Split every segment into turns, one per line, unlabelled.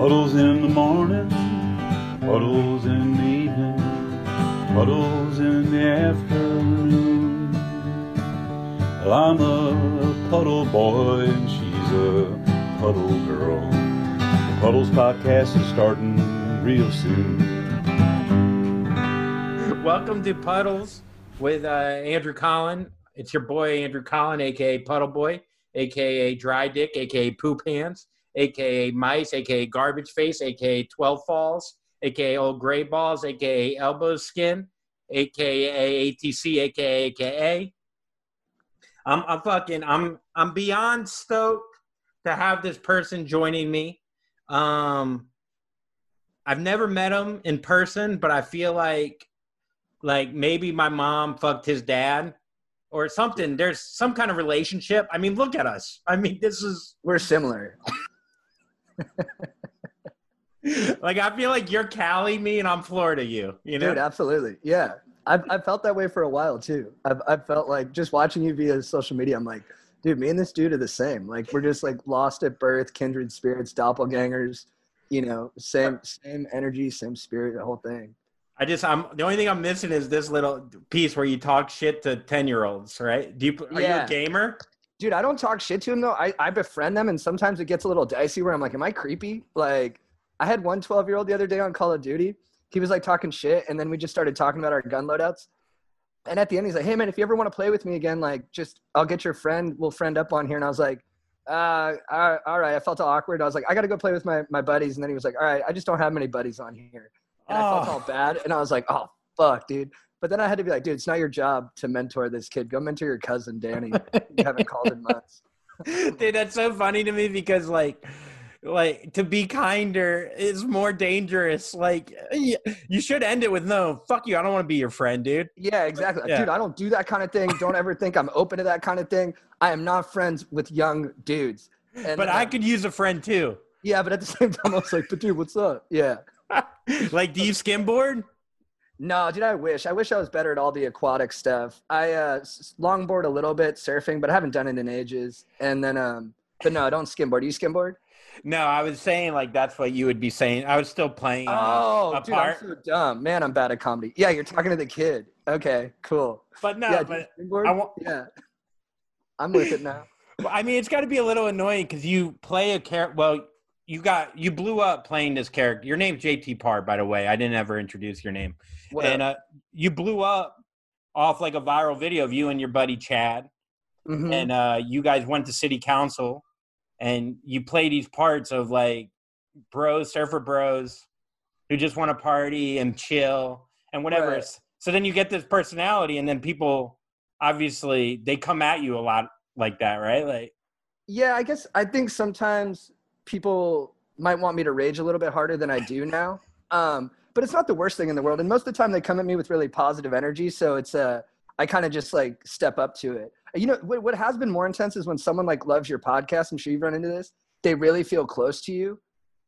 Puddles in the morning, puddles in the evening, puddles in the afternoon. Well, I'm a puddle boy and she's a puddle girl. The Puddles podcast is starting real soon.
Welcome to Puddles with uh, Andrew Collin. It's your boy Andrew Collin, aka Puddle Boy, aka Dry Dick, aka Poop Hands, aka Mice, aka Garbage Face, aka Twelve Falls, aka Old Gray Balls, aka Elbow Skin, aka ATC, aka AKA. I'm, I'm fucking I'm I'm beyond stoked to have this person joining me. Um, I've never met him in person, but I feel like like maybe my mom fucked his dad or something. There's some kind of relationship. I mean, look at us. I mean, this is
We're similar.
like I feel like you're Cali me and I'm Florida you. You know?
Dude, absolutely. Yeah. I've, I've felt that way for a while too. I've, I've felt like just watching you via social media, I'm like, dude, me and this dude are the same. Like we're just like lost at birth, kindred spirits, doppelgangers, you know, same, same energy, same spirit, the whole thing.
I just I'm the only thing I'm missing is this little piece where you talk shit to ten year olds, right? Do you are you a gamer?
Dude, I don't talk shit to him though. I, I befriend them and sometimes it gets a little dicey where I'm like, am I creepy? Like I had one 12 year old the other day on Call of Duty. He was like talking shit and then we just started talking about our gun loadouts. And at the end, he's like, hey man, if you ever want to play with me again, like just I'll get your friend, we'll friend up on here. And I was like, uh, all right. I felt all awkward. I was like, I got to go play with my, my buddies. And then he was like, all right, I just don't have many buddies on here. And I felt
Oh.
all bad. And I was like, oh, fuck, dude. But then I had to be like, dude, it's not your job to mentor this kid. Go mentor your cousin, Danny. you haven't called in months.
Dude, that's so funny to me because like like to be kinder is more dangerous. Like you should end it with no, fuck you, I don't want to be your friend, dude.
Yeah, exactly.
Yeah.
Dude, I don't do that kind of thing. Don't ever think I'm open to that kind of thing. I am not friends with young dudes. And,
But
uh,
I could use a friend too.
yeah, but at the same time, I was like, but dude, what's up? Yeah.
like do you skimboard?
No, dude, I wish. I wish I was better at all the aquatic stuff. I uh, longboard a little bit, surfing, but I haven't done it in ages. And then, um, but no, I don't skimboard. Do you skimboard?
No, I was saying like that's what you would be saying. I was still playing uh,
Oh,
a
dude, I'm so dumb. Man, I'm bad at comedy. Yeah, you're talking to the kid. Okay, cool.
but no,
yeah,
but? I want-
yeah. I'm with it now.
I mean, it's got to be a little annoying because you play a character. Well, you got you blew up playing this character. Your name's JT Parr, by the way. I didn't ever introduce your name.
What
and uh, you blew up off like a viral video of you and your buddy Chad,
Mhm.
and uh, you guys went to city council, and you play these parts of like bros, surfer bros, who just want to party and chill and whatever.
Right.
So then you get this personality, and then people obviously they come at you a lot like that, right? Like,
Yeah, I guess I think sometimes people might want me to rage a little bit harder than I do now. Um, but it's not the worst thing in the world. And most of the time they come at me with really positive energy. So it's uh I kind of just like step up to it. You know, what, what has been more intense is when someone like loves your podcast. I'm sure you've run into this. They really feel close to you.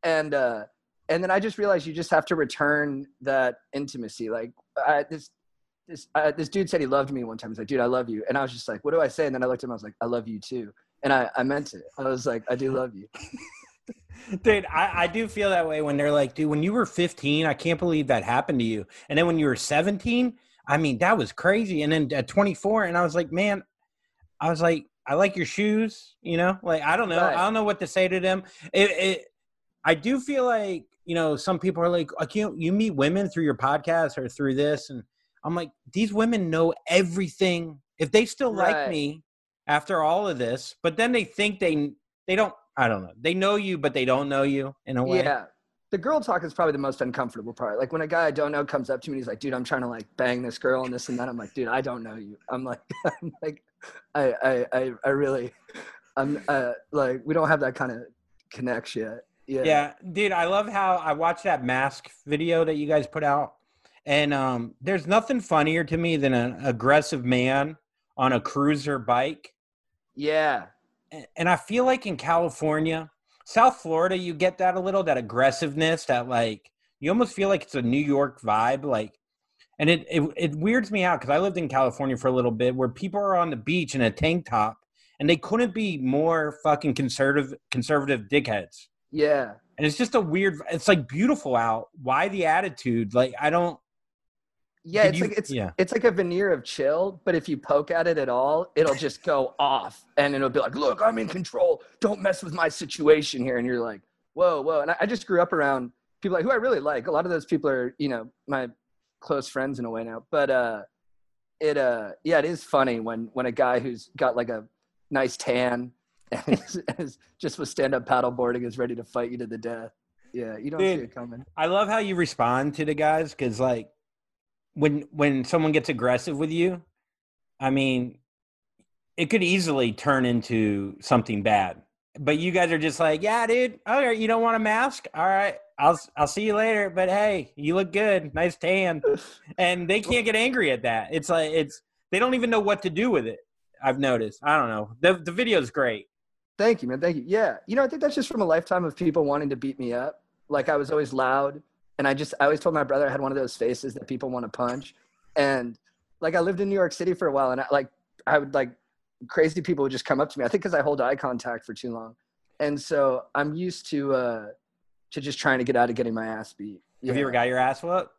And uh and then I just realized you just have to return that intimacy. Like I, this this this dude said he loved me one time. He's like, dude, I love you. And I was just like, what do I say? And then I looked at him. I was like, I love you too. And I, I meant it. I was like, I do love you.
dude, I, I do feel that way when they're like, dude, when you were 15, I can't believe that happened to you. And then when you were 17, I mean, that was crazy. And then at 24, and I was like, man, I was like, I like your shoes, you know? Like, I don't know.
Right.
I don't know what to say to them. It, it, I do feel like, you know, some people are like, I can't, you meet women through your podcast or through this. And I'm like, these women know everything. If they still like me after all of this, but then they think they, they don't, I don't know. They know you, but they don't know you in a way.
Yeah. The girl talk is probably the most uncomfortable part. Like when a guy I don't know comes up to me and he's like, dude, I'm trying to like bang this girl and this and that. I'm like, dude, I don't know you. I'm like, I'm like, I, I, I, I really, I'm uh, like, we don't have that kind of connection yet. Yeah.
Yeah, dude, I love how I watched that mask video that you guys put out. And um, there's nothing funnier to me than an aggressive man on a cruiser bike.
Yeah.
And I feel like in California, South Florida, you get that a little, that aggressiveness, that like, you almost feel like it's a New York vibe. Like, and it, it, it weirds me out because I lived in California for a little bit where people are on the beach in a tank top and they couldn't be more fucking conservative, conservative dickheads.
Yeah.
and it's just a weird. It's like beautiful out. Why the attitude? Like I don't.
Yeah,
Did
it's
you-
like it's
yeah.
it's like a veneer of chill, but if you poke at it at all, it'll just go off and it'll be like, "Look, I'm in control. Don't mess with my situation here." And you're like, "Whoa, whoa!" And I, I just grew up around people like who I really like. A lot of those people are, you know, my close friends in a way now. But uh, it uh, yeah, it is funny when when a guy who's got like a nice tan and is, is just with stand up paddleboarding is ready to fight you to the death. Yeah, you don't see it coming.
I love how you respond to the guys because like when when someone gets aggressive with you, I mean, it could easily turn into something bad. But you guys are just like, yeah, dude. Oh, All right, you don't want a mask? All right, I'll I'll see you later. But hey, you look good, nice tan, and they can't get angry at that. It's like it's they don't even know what to do with it. I've noticed. I don't know. The the video's great.
Thank you, man. Thank you. Yeah. You know, I think that's just from a lifetime of people wanting to beat me up. Like I was always loud. And I just, I always told my brother I had one of those faces that people want to punch. And like I lived in New York City for a while and I like, I would like, crazy people would just come up to me. I think because I hold eye contact for too long. And so I'm used to, uh, to just trying to get out of getting my ass beat.
Have you ever got your ass whooped?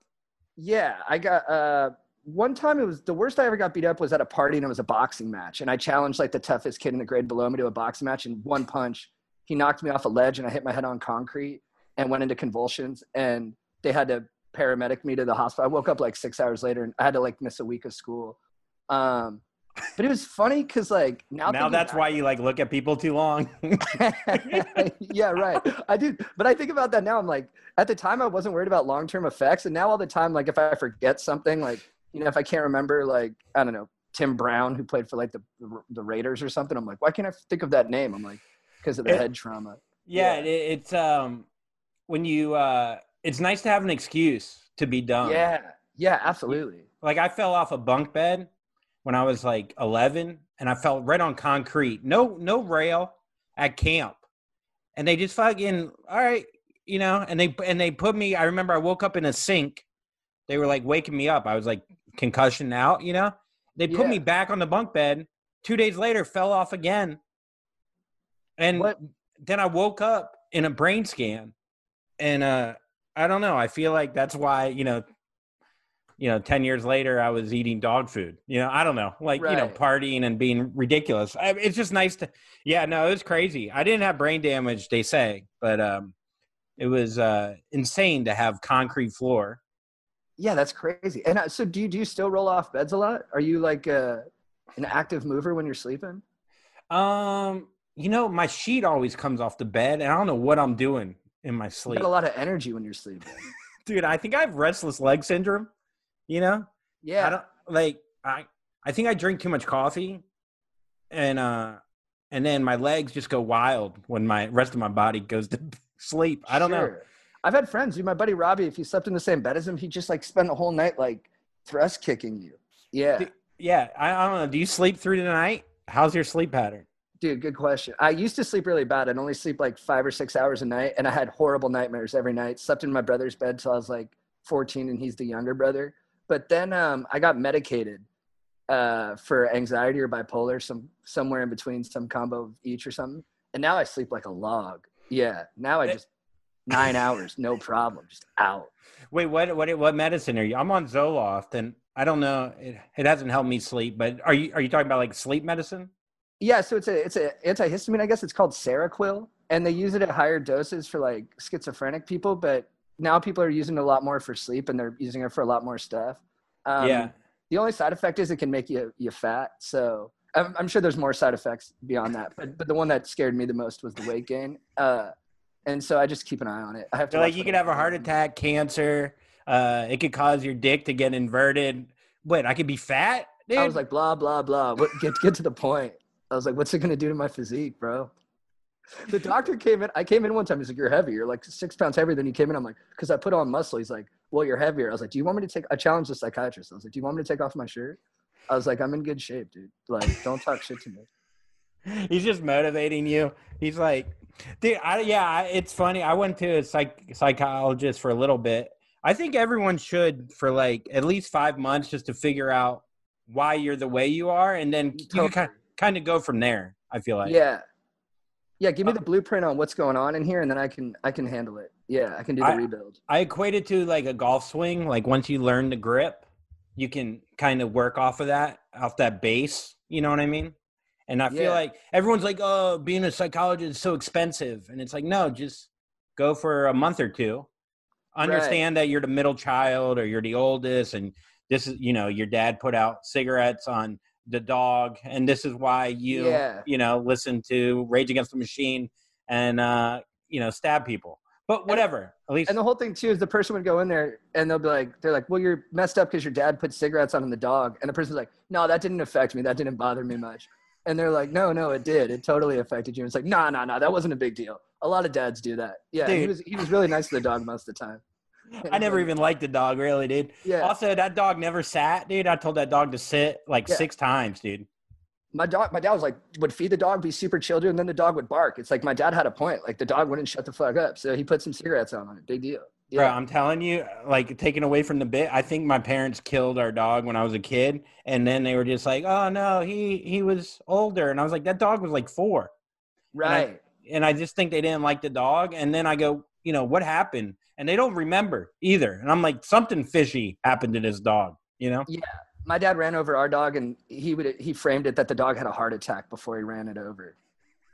Yeah, I got uh one time it was the worst I ever got beat up was at a party and it was a boxing match and I challenged like the toughest kid in the grade below me to a boxing match and one punch he knocked me off a ledge and I hit my head on concrete and went into convulsions and they had to paramedic me to the hospital. I woke up like 6 hours later and I had to like miss a week of school. Um but it was funny cuz like now
Now that's why you like look at people too long.
yeah, right. I do, but I think about that now. I'm like, at the time, I wasn't worried about long term effects, and now all the time, like if I forget something, like you know, if I can't remember, like I don't know, Tim Brown who played for like the the Raiders or something, I'm like, why can't I think of that name? I'm like, because of the
It-
head trauma.
Yeah,
Yeah.
It, it's um when you uh it's nice to have an excuse to be dumb.
Yeah, yeah, absolutely.
Like I fell off a bunk bed when I was like 11 and I fell right on concrete. No no rail at camp. And they just fucking all right, you know, and they and they put me I remember I woke up in a sink. They were like waking me up. I was like concussion out, you know? They put
Yeah.
me back on the bunk bed. 2 days later fell off again. And
What?
then I woke up in a brain scan, and uh, I don't know. I feel like that's why you know, you know, ten years later, I was eating dog food. You know, I don't know, like you know, partying and being ridiculous. I, it's just nice to, yeah. No, it was crazy. I didn't have brain damage, they say, but um, it was uh insane to have concrete floor.
Yeah, that's crazy. And uh, so, do you do you still roll off beds a lot? Are you like uh, an active mover when you're sleeping?
Um, you know, my sheet always comes off the bed, and I don't know what I'm doing in my
You
sleep,
got a lot of energy when you're sleeping.
dude. I think I have restless leg syndrome. You know.
Yeah,
I don't like I I think I drink too much coffee and uh and then my legs just go wild when my rest of my body goes to sleep. I don't know.
I've had friends, dude. My buddy Robbie, if he slept in the same bed as him, he just like spent the whole night like thrust kicking you. Yeah,
Dude, Yeah, I, I don't know. Do you sleep through the night? How's your sleep pattern?
Dude, good question. I used to sleep really bad. I'd only sleep like five or six hours a night, and I had horrible nightmares every night. Slept in my brother's bed till I was like 14, and he's the younger brother. But then um, I got medicated uh, for anxiety or bipolar, some somewhere in between, some combo of each or something. And now I sleep like a log. Yeah, now I
Eh.
just nine hours, no problem, just out.
Wait, what what what medicine are you? I'm on Zoloft and I don't know. It, it hasn't helped me sleep, but are you are you talking about like sleep medicine?
Yeah, so it's a it's a antihistamine. I guess it's called Seroquel, and they use it at higher doses for like schizophrenic people. But now people are using it a lot more for sleep, and they're using it for a lot more stuff. Um,
yeah.
The only side effect is it can make you you fat. So I'm, I'm sure there's more side effects beyond that. But but the one that scared me the most was the weight gain. Uh, and so I just keep an eye on it. I have to
like you could have a heart attack, cancer. Uh, it could cause your dick to get inverted. Wait, I could be fat. Dude?
I was like blah blah blah. What get get to the point? I was like, what's it gonna do to my physique, bro? The doctor came in. I came in one time. He's like, "You're heavy. You're like six pounds heavier than you came in." I'm like, "Cause I put on muscle." He's like, "Well, you're heavier." I was like, "Do you want me to take?" I challenged the psychiatrist. I was like, "Do you want me to take off my shirt?" I was like, "I'm in good shape, dude. Like, don't talk shit to me."
He's just motivating you. He's like, dude, I, yeah, I, it's funny. I went to a psych, psychologist for a little bit. I think everyone should for like at least five months just to figure out why you're the way you are, and then you
Totally.
kind kind of go from there. I feel like,
yeah, Yeah, give me uh, the blueprint on what's going on in here, and then I can I can handle it. Yeah, I can do the
I-
rebuild.
I equate it to like a golf swing. Like once you learn the grip, you can kind of work off of that, off that base. You know what I mean? And I feel
Yeah.
like everyone's like, "Oh, being a psychologist is so expensive," and it's like, no, just go for a month or two. Understand that you're the middle child or you're the oldest, and this is, you know, your dad put out cigarettes on the dog, and this is why you,
Yeah.
you know, listen to Rage Against the Machine and uh, you know, stab people. But whatever, at least
And the whole thing too is the person would go in there and they'll be like, they're like, well, you're messed up because your dad put cigarettes on the dog, and the person's like, no, that didn't affect me. That didn't bother me much. And they're like, no, no, it did. It totally affected you. And it's like, no no no that wasn't a big deal. A lot of dads do that. Yeah, and he was he was really nice to the dog most of the time.
I never even liked the dog, really, dude.
Yeah,
Also, that dog never sat, dude. I told that dog to sit like
Yeah.
six times, dude.
my dog, my dad was like, would feed the dog, be super chill, dude, and then the dog would bark. It's like my dad had a point. Like the dog wouldn't shut the fuck up, so he put some cigarettes on it. Big deal.
Bro,
Yeah,
I'm telling you, like taken away from the bit. I think my parents killed our dog when I was a kid, and then they were just like, "Oh no, he he was older," and I was like, "That dog was like four.
right.
and I just think they didn't like the dog. And then I go, you know, what happened? And they don't remember either. And I'm like, something fishy happened to this dog, you know? Yeah.
My dad ran over our dog and he would he framed it that the dog had a heart attack before he ran it over.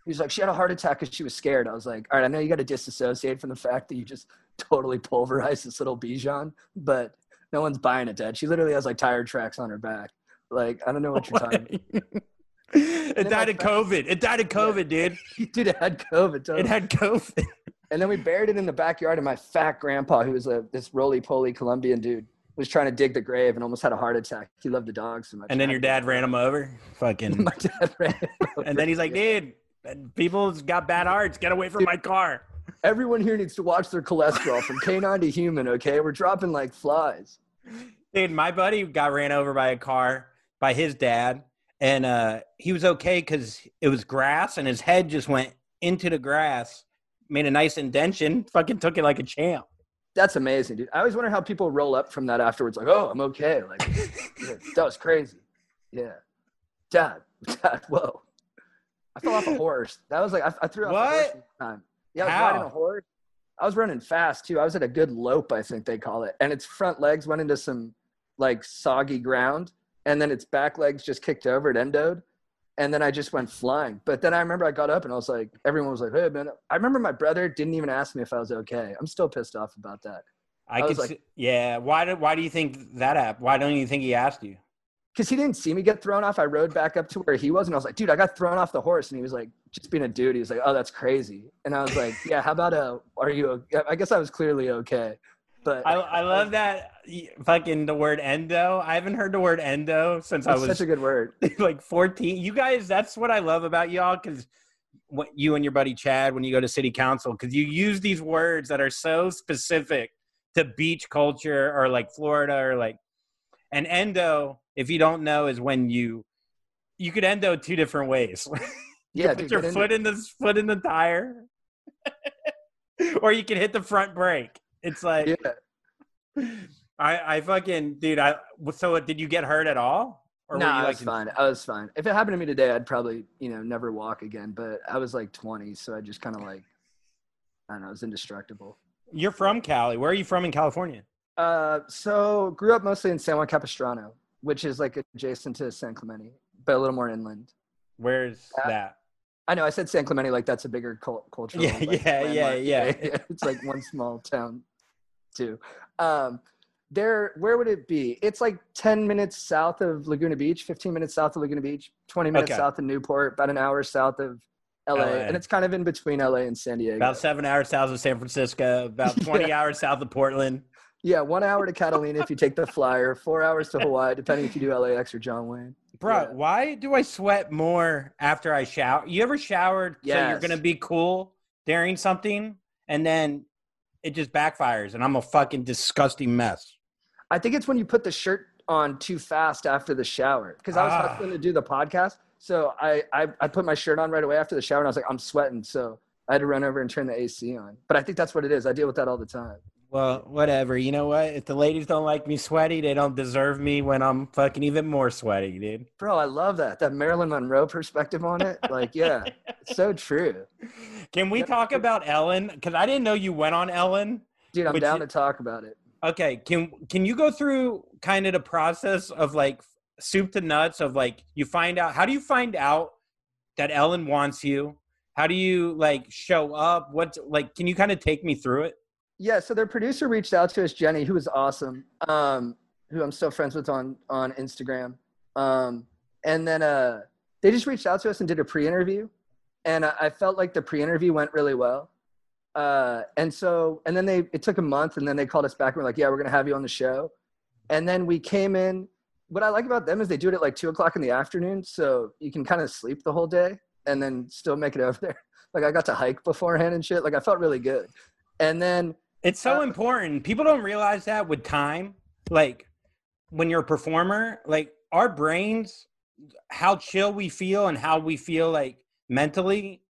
He was like, she had a heart attack because she was scared. I was like, all right, I know you got to disassociate from the fact that you just totally pulverized this little Bichon, but no one's buying it, Dad. She literally has like tire tracks on her back. Like, I don't know what you're talking.
it died of COVID. It died of COVID, dude.
Dude, it had COVID. Totally.
It had COVID.
And then we buried it in the backyard, and my fat grandpa, who was a this roly poly Colombian dude, was trying to dig the grave and almost had a heart attack. He loved the dog so much.
And then your dad ran him over. Fucking.
my dad ran.
And then he's like, dude, people's got bad hearts. Get away from my car.
Everyone here needs to watch their cholesterol from canine to human. Okay, we're dropping like flies.
Dude, my buddy got ran over by a car by his dad, and uh, he was okay because it was grass, and his head just went into the grass, made a nice indention, fucking took it like a champ.
That's amazing, dude. I always wonder how people roll up from that afterwards. Like, oh, I'm okay. Like, that was crazy. Yeah, Dad, Dad, whoa. I fell off a horse. That was like I, I threw off a horse
What?
one time. Yeah, I was
How?
riding a horse. I was running fast too. I was at a good lope, I think they call it. And its front legs went into some like soggy ground, and then its back legs just kicked over. It endoed, and then I just went flying. But then I remember I got up and I was like, everyone was like, "Hey, man!" I remember my brother didn't even ask me if I was okay. I'm still pissed off about that
I,
I
could,
was like-
see, yeah. Why do Why do you think that happened? Why don't you think he asked you?
because he didn't see me get thrown off. I rode back up to where he was, and I was like, "Dude, I got thrown off the horse." And he was like, "Just being a dude." He was like, "Oh, that's crazy." And I was like, "Yeah, how about a? are you?" o- I guess I was clearly okay, but
I, I love that fucking the word endo. I haven't heard the word endo since I was
such a good word.
like 14 you guys that's what i love about y'all because what you and your buddy chad when you go to city council because you use these words that are so specific to beach culture or like florida or like and endo if you don't know is when you you could endo two different ways you
Yeah,
put
dude,
your foot in the foot in the tire or you can hit the front brake it's like
Yeah,
i i fucking dude i so did you get hurt at all
no,
were you
I
like
was fine. I was fine. If it happened to me today, I'd probably you know never walk again. But I was like 20, so I just kind of like I don't know, I was indestructible.
You're from Cali. Where are you from in California?
Uh, so grew up mostly in San Juan Capistrano, which is like adjacent to San Clemente, but a little more inland.
Where's
Uh,
that?
I know I said San Clemente like that's a bigger cult- cultural.
Yeah,
like,
yeah, yeah,
landmark.
yeah.
it's like one small town, too. Um, there, where would it be? It's like ten minutes south of Laguna Beach, fifteen minutes south of Laguna Beach, twenty minutes
Okay.
south of Newport, about an hour south of LA,
LA.
and it's kind of in between LA and San Diego.
About seven hours south of San Francisco, about 20 hours south of Portland.
yeah, one hour to Catalina if you take the flyer, four hours to Hawaii, depending if you do LAX or John Wayne.
Bro,
Yeah.
why do I sweat more after I shower? You ever showered so you're going to be cool during something and then it just backfires and I'm a fucking disgusting mess?
I think it's when you put the shirt on too fast after the shower. Because I was
Ah.
hustling to do the podcast. So I, I I put my shirt on right away after the shower and I was like, I'm sweating. So I had to run over and turn the AC on. But I think that's what it is. I deal with that all the time.
Well, whatever. You know what? If the ladies don't like me sweaty, they don't deserve me when I'm fucking even more sweaty, dude.
Bro, I love that. That Marilyn Monroe perspective on it. Like, yeah, so true.
Can we talk about Ellen? Because I didn't know you went on Ellen.
Dude, I'm down
you-
to talk about it.
Okay, can can you go through kind of the process of like soup to nuts of like you find out how do you find out that Ellen wants you? How do you like show up? What like can you kind of take me through it?
Yeah, so their producer reached out to us, Jenny, who was awesome, um, who I'm still friends with on on Instagram. Um, and then uh, they just reached out to us and did a pre-interview, and I, I felt like the pre-interview went really well. Uh, and so, and then they it took a month, and then they called us back and were like, "Yeah, we're gonna have you on the show." And then we came in. What I like about them is they do it at like two o'clock in the afternoon, so you can kind of sleep the whole day and then still make it over there. Like I got to hike beforehand and shit. Like I felt really good. And then
It's so
Uh,
important. People don't realize that with time. Like when you're a performer, like our brains, how chill we feel and how we feel like mentally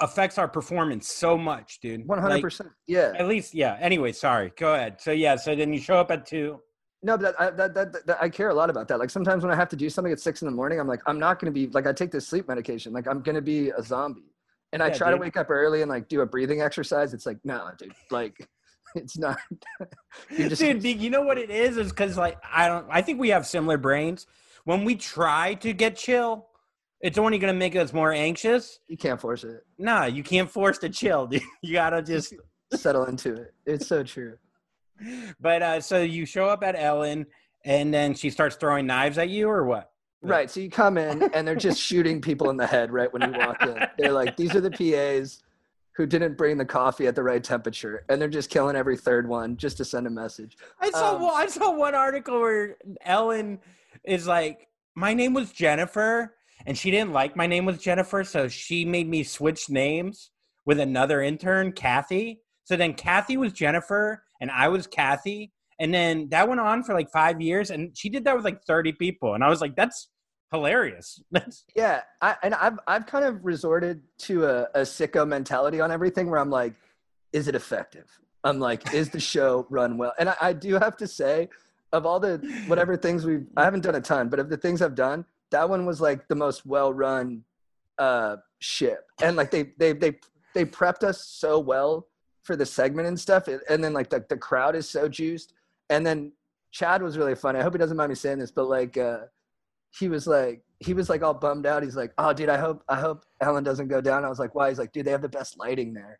affects our performance so much, dude.
One hundred
Like,
percent. Yeah.
At least, yeah. Anyway, sorry. Go ahead. So yeah. So then you show up at two.
No, but that, I, that, that, that I care a lot about that. Like sometimes when I have to do something at six in the morning, I'm like, I'm not going to be like I take this sleep medication. Like I'm going to be a zombie. And I
Yeah,
try
dude.
to wake up early and like do a breathing exercise. It's like, no, dude. Like, it's not. you just
Dude, you know what it is? Is because like I don't. I think we have similar brains. When we try to get chill, it's only gonna make us more anxious.
you can't force it.
Nah, you can't force to chill, dude. You gotta just.
Settle into it. It's so true.
But uh, so you show up at Ellen, and then she starts throwing knives at you, or what?
Right. So you come in and they're just shooting people in the head right when you walk in. They're like, these are the PAs who didn't bring the coffee at the right temperature, and they're just killing every third one just to send a message.
I saw.
Um,
well, I saw one article where Ellen is like, "My name was Jennifer." And she didn't like my name was Jennifer, so she made me switch names with another intern, Kathy. So then Kathy was Jennifer and I was Kathy. And then that went on for like five years. And she did that with like 30 people. And I was like, that's hilarious.
Yeah, I, and I've I've kind of resorted to a, a sicko mentality on everything where I'm like, is it effective? I'm like, is the show run well? And I, I do have to say, of all the whatever things we've, I haven't done a ton, but of the things I've done, that one was like the most well run uh, ship. And like they they they they prepped us so well for the segment and stuff, and then like the the crowd is so juiced. And then Chad was really funny. I hope he doesn't mind me saying this, but like. uh he was like he was like all bummed out. He's like, "Oh, dude, I hope I hope Ellen doesn't go down." I was like, "Why?" He's like, "Dude, they have the best lighting there."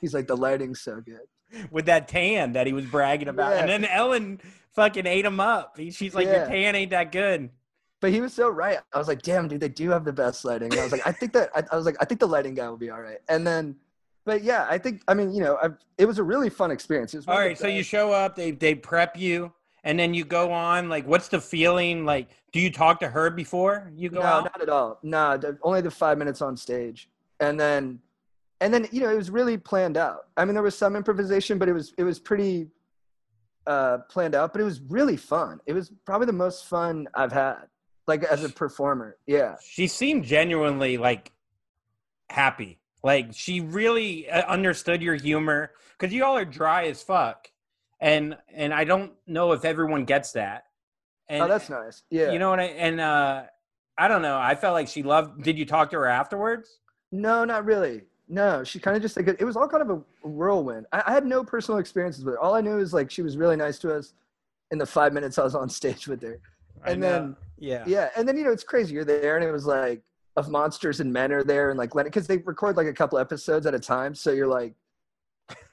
He's like, "The lighting's so good."
with that tan that he was bragging about. And then Ellen fucking ate him up. He- She's like, Your tan ain't that good.
But he was so right. I was like, "Damn, dude, they do have the best lighting." And I was like, "I think that I, I was like, I think the lighting guy will be all right." And then, but yeah, I think I mean, you know, I've, it was a really fun experience. It was one
All right, so you show up, they they prep you, and then you go on. Like, what's the feeling? Like, do you talk to her before you go
no,
out?
not at all. No, only the five minutes on stage, and then, and then you know it was really planned out. I mean, there was some improvisation, but it was it was pretty uh, planned out. But it was really fun. It was probably the most fun I've had, like as a performer. Yeah,
She seemed genuinely like happy. Like she really uh, understood your humor because you all are dry as fuck, and and I don't know if everyone gets that. And
oh, that's nice. Yeah,
you know what I and uh I don't know. I felt like she loved. Did you talk to her afterwards?
No, not really. No, she kind of just like it was all kind of a whirlwind. I, I had no personal experiences with her. All I knew is like she was really nice to us in the five minutes I was on stage with her. And then-
yeah,
Yeah, and then you know it's crazy. You're there, and it was like of monsters and men are there, and like let because they record like a couple episodes at a time. So you're like,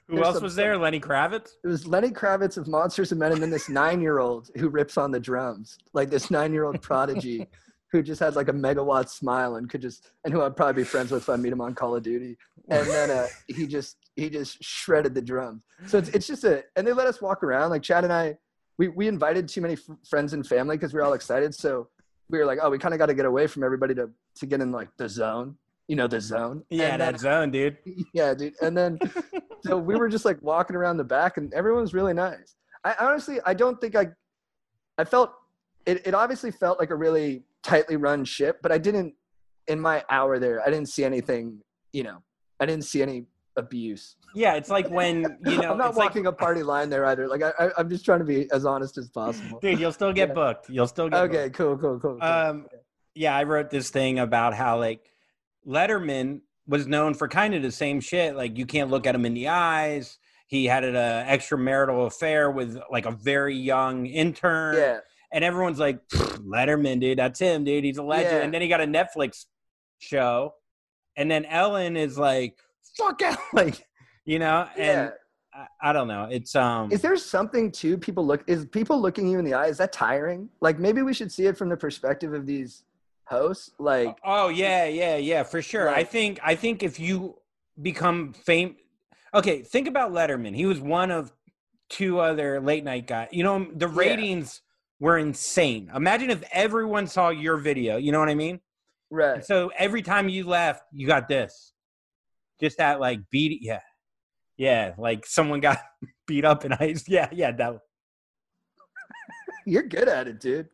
who
there's
else was there? Lenny Kravitz.
it was Lenny Kravitz of Monsters and Men, and then this nine year old who rips on the drums, like this nine year old prodigy who just had like a megawatt smile and could just and who I'd probably be friends with if I meet him on Call of Duty. And then uh, he just he just shredded the drums. So it's it's just a and they let us walk around. Like Chad and I, we we invited too many f- friends and family because we were all excited. So we were like, oh, we kind of got to get away from everybody to to get in like the zone. You know the zone.
Yeah,
And then-
that zone, dude.
yeah, dude. And then so we were just like walking around the back, and everyone was really nice. I honestly, I don't think I, I felt it. It obviously felt like a really tightly run ship, but I didn't. In my hour there, I didn't see anything. You know, I didn't see any abuse.
Yeah, it's like when you know.
I'm not
it's like-
walking a party line there either. Like I, I, I'm just trying to be as honest as possible.
dude. You'll still get
Yeah.
booked. You'll still get.
Okay,
booked.
cool, cool, cool. cool.
Um, yeah, I wrote this thing about how like Letterman was known for kind of the same shit. Like you can't look at him in the eyes. He had an uh, extramarital affair with like a very young intern.
yeah,
and everyone's like Letterman, dude, that's him, dude. He's a legend.
Yeah.
And then he got a Netflix show, and then Ellen is like, "Fuck out," like you know.
yeah.
And I, I don't know. It's um.
Is there something to people look? Is people looking you in the eye? Is that tiring? Like maybe we should see it from the perspective of these hosts. Oh, like
oh yeah, yeah, yeah, for sure. I think I think if you become fame, okay, think about Letterman. He was one of two other late night guys. You know, the
Yeah.
ratings were insane. Imagine if everyone saw your video. You know what I mean?
right?
So every time you left, you got this. Just that like beat yeah. Yeah, like someone got beat up in ice. Yeah, yeah, that
You're good at it, dude.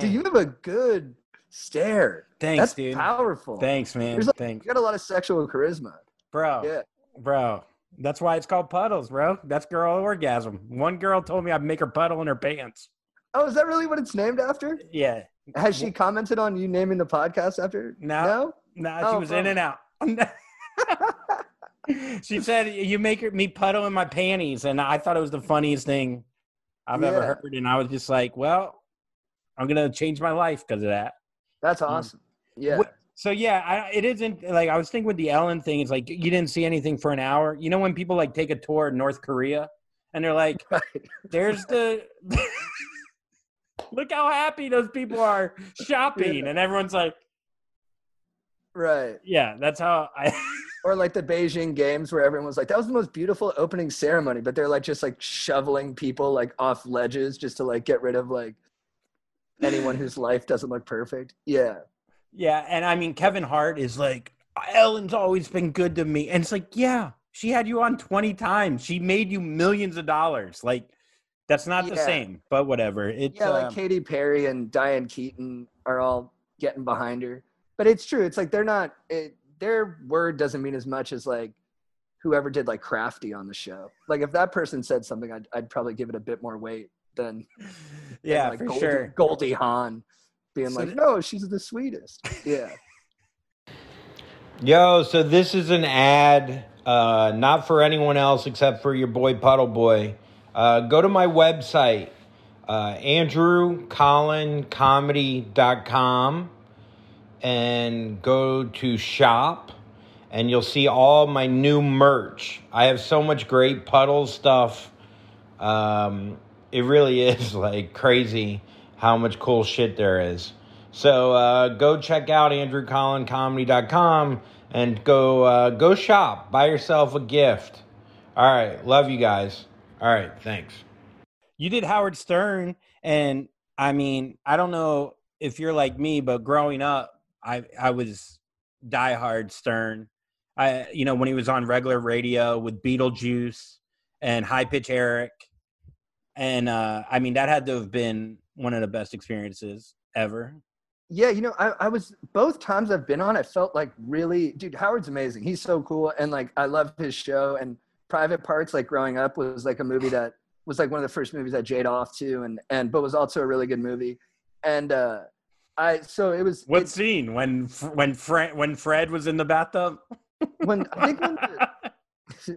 Dude, you have a good stare.
thanks,
That's
dude.
powerful.
Thanks, man.
Like-
thanks.
You got a lot of sexual charisma.
Bro.
Yeah.
Bro. That's why it's called puddles, bro. That's girl orgasm. One girl told me I'd make her puddle in her pants.
Oh, is that really what it's named after?
Yeah.
Has she commented on you naming the podcast after?
No. Nah, she
Oh,
was in
oh.
and out. she said you make her, me puddle in my panties, and I thought it was the funniest thing I've ever heard. And I was just like, well, I'm gonna change my life because of that.
That's
Mm.
awesome. Yeah.
So yeah, I, it isn't like I was thinking with the Ellen thing. It's like you didn't see anything for an hour. You know when people like take a tour of North Korea and they're like,
Right.
"There's the." Look how happy those people are shopping, and everyone's like,
Right.
"Yeah, that's how I."
Or like the Beijing games where everyone was like, that was the most beautiful opening ceremony, but they're like just like shoveling people like off ledges just to like get rid of like anyone whose life doesn't look perfect. Yeah.
Yeah, and I mean Kevin Hart is like Ellen's always been good to me, and it's like, yeah, she had you on twenty times. She made you millions of dollars. Like, that's not the same, but whatever. It's
Yeah, like
um,
Katy Perry and Diane Keaton are all getting behind her. But it's true. It's like they're not it, their word doesn't mean as much as like whoever did like Crafty on the show. Like if that person said something, I'd I'd probably give it a bit more weight than than,
yeah,
like
for
Goldie,
sure.
Goldie Hawn being
So
like,
th-
no, she's the sweetest. Yeah.
Yo, so this is an ad, uh, not for anyone else except for your boy Puddle Boy. Uh, go to my website, uh, andrewcollincomedy.com, and go to shop, and you'll see all my new merch. I have so much great puddle stuff. Um, it really is like crazy how much cool shit there is. So uh, go check out andrewcollincomedy.com and go uh, go shop. Buy yourself a gift. All right, love you guys. All right, thanks.
You did Howard Stern, and I mean, I don't know if you're like me, but growing up, I I was diehard Stern. I you know when he was on regular radio with Beetlejuice and High Pitch Eric, and uh, I mean that had to have been one of the best experiences ever.
Yeah, you know, I, I was both times I've been on, I felt like really, dude, Howard's amazing. He's so cool. And like, I love his show. And Private Parts, like growing up, was like a movie that was like one of the first movies I jade off to, and, and, but was also a really good movie. And, uh, I, so it was,
What
it-
scene when when Fred when Fred was in the bathtub?
when, I think when the,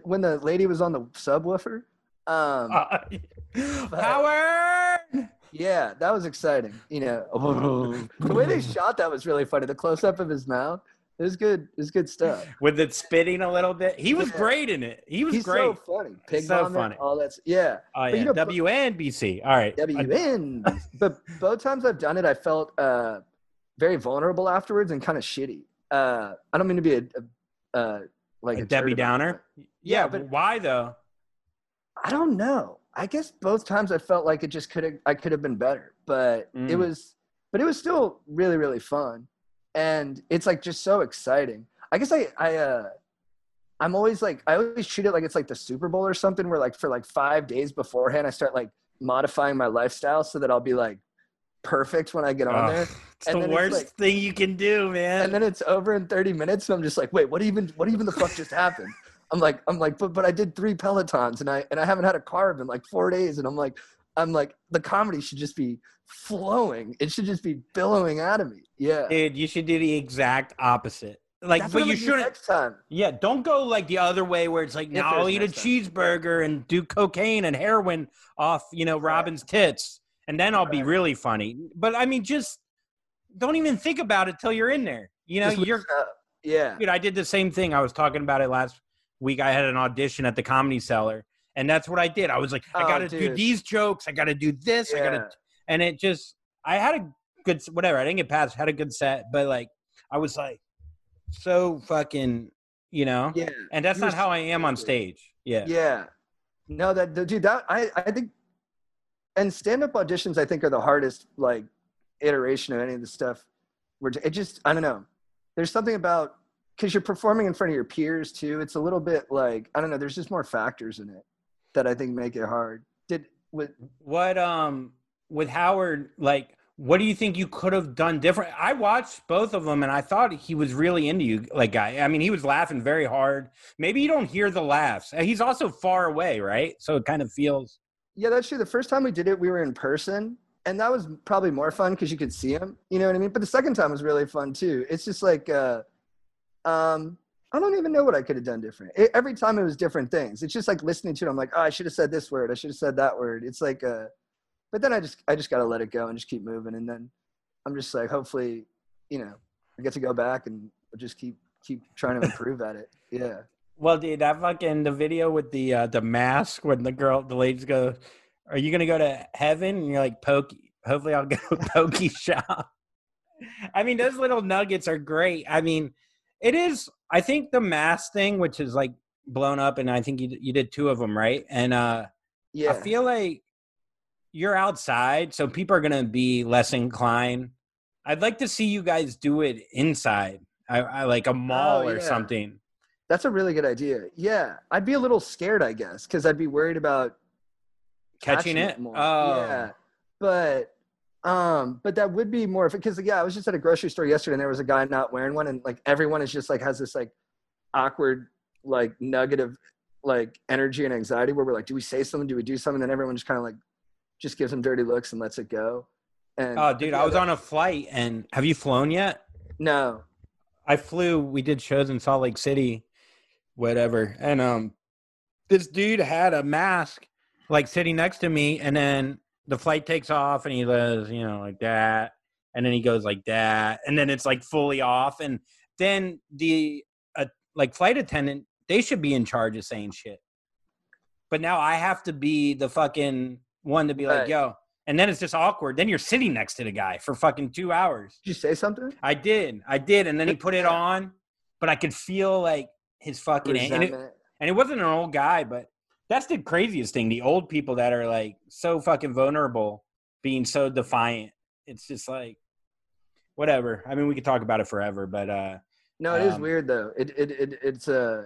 when the lady was on the subwoofer, um,
Howard.
yeah, that was exciting. You know, the way they shot that was really funny. The close up of his mouth, it was good. It was good stuff.
with it spitting a little bit. He was
Yeah.
great in it. He was
He's
great.
so funny. Pig
So
vomit,
funny.
all that's yeah.
oh yeah,
you know,
WNBC. All right.
WN. but both times I've done it, I felt uh, very vulnerable afterwards and kind of shitty. Uh, I don't mean to be a, a uh, like
A
a
Debbie Downer? Yeah,
Yeah,
but- why though?
I don't know. I guess both times I felt like it just could have I could have been better, but it
Mm.
was but it was still really really fun, and it's like just so exciting. I guess I I uh I'm always like I always treat it like it's like the Super Bowl or something where like for like five days beforehand I start like modifying my lifestyle so that I'll be like perfect when I get on
Ugh,
there.
It's
And
the
then it's
worst
like-
thing you can do, man.
and then it's over in 30 minutes and i'm just like wait what even what even the fuck just happened I'm like, I'm like, but but I did three pelotons and I and I haven't had a carb in like four days, and I'm like, I'm like, the comedy should just be flowing. It should just be billowing out of me. Yeah.
Dude, you should do the exact opposite. Like,
That's
but you shouldn't.
next time.
Yeah, don't go like the other way where it's like, now I'll eat a
time.
cheeseburger and do cocaine and heroin off, you know, Robin's tits, and then I'll be really funny. But I mean, just don't even think about it till you're in there. You know,
Just
you're
yeah.
dude. I did the same thing. I was talking about it last week. I had an audition at the Comedy Cellar, and that's what I did. I was like, I
Oh,
got to do these jokes. I got to do this. I gotta, and it just, I had a good, whatever. I didn't get past. Had a good set, but like, I was like, so fucking, you know.
Yeah.
And that's
You
not how I am on stage. Yeah.
Yeah. No, that dude, that I I think, and stand up auditions I think are the hardest like iteration of any of the stuff. Where it just I don't know. There's something about because you're performing in front of your peers too. It's a little bit like I don't know. There's just more factors in it that I think make it hard. Did with
What um with Howard like what do you think you could have done different? I watched both of them and I thought he was really into you like guy. I mean, he was laughing very hard. Maybe you don't hear the laughs. He's also far away, right? So it kind of feels
yeah, that's true. The first time we did it, we were in person, and that was probably more fun because you could see him. You know what I mean? But the second time was really fun too. It's just like, uh, um, I don't even know what I could have done different. It, every time it was different things. It's just like listening to it. I'm like, oh, I should have said this word. I should have said that word. It's like, uh, but then I just, I just got to let it go and just keep moving. And then I'm just like, hopefully, you know, I get to go back and just keep, keep trying to improve at it. Yeah.
Well, dude, that fucking the video with the uh the mask when the girl the ladies go, Are you gonna go to heaven? And you're like, Pokey hopefully I'll go Pokey shop. I mean, those little nuggets are great. I mean, it is I think the mask thing, which is like blown up, and I think you you did two of them, right? And uh
Yeah.
I feel like you're outside, so people are gonna be less inclined. I'd like to see you guys do it inside. I, I like a mall or
Oh, yeah.
something.
That's a really good idea. Yeah. I'd be a little scared, I guess, because I'd be worried about
Catching it?
more.
Oh.
Yeah. But um, but that would be more because yeah, I was just at a grocery store yesterday and there was a guy not wearing one, and like everyone is just like has this like awkward like nugget of like energy and anxiety where we're like, do we say something? Do we do something? And everyone just kind of like just gives them dirty looks and lets it go. And
Oh, dude, I was on a flight, and have you flown yet?
no.
I flew. We did shows in Salt Lake City, whatever, and um, this dude had a mask like sitting next to me, and then the flight takes off, and he goes, you know, like that, and then he goes like that, and then it's like fully off, and then the uh, like flight attendant, they should be in charge of saying shit, but now I have to be the fucking one to be like,
Right.
yo. And then it's just awkward. Then you're sitting next to the guy for fucking two hours.
Did you say something?
I did, I did, and then he put it on, but I could feel like his fucking and it, and it wasn't an old guy, but that's the craziest thing. The old people that are like so fucking vulnerable, being so defiant. It's just like whatever. I mean, we could talk about it forever, but uh,
No, it is
Um,
weird though. It it, it it's uh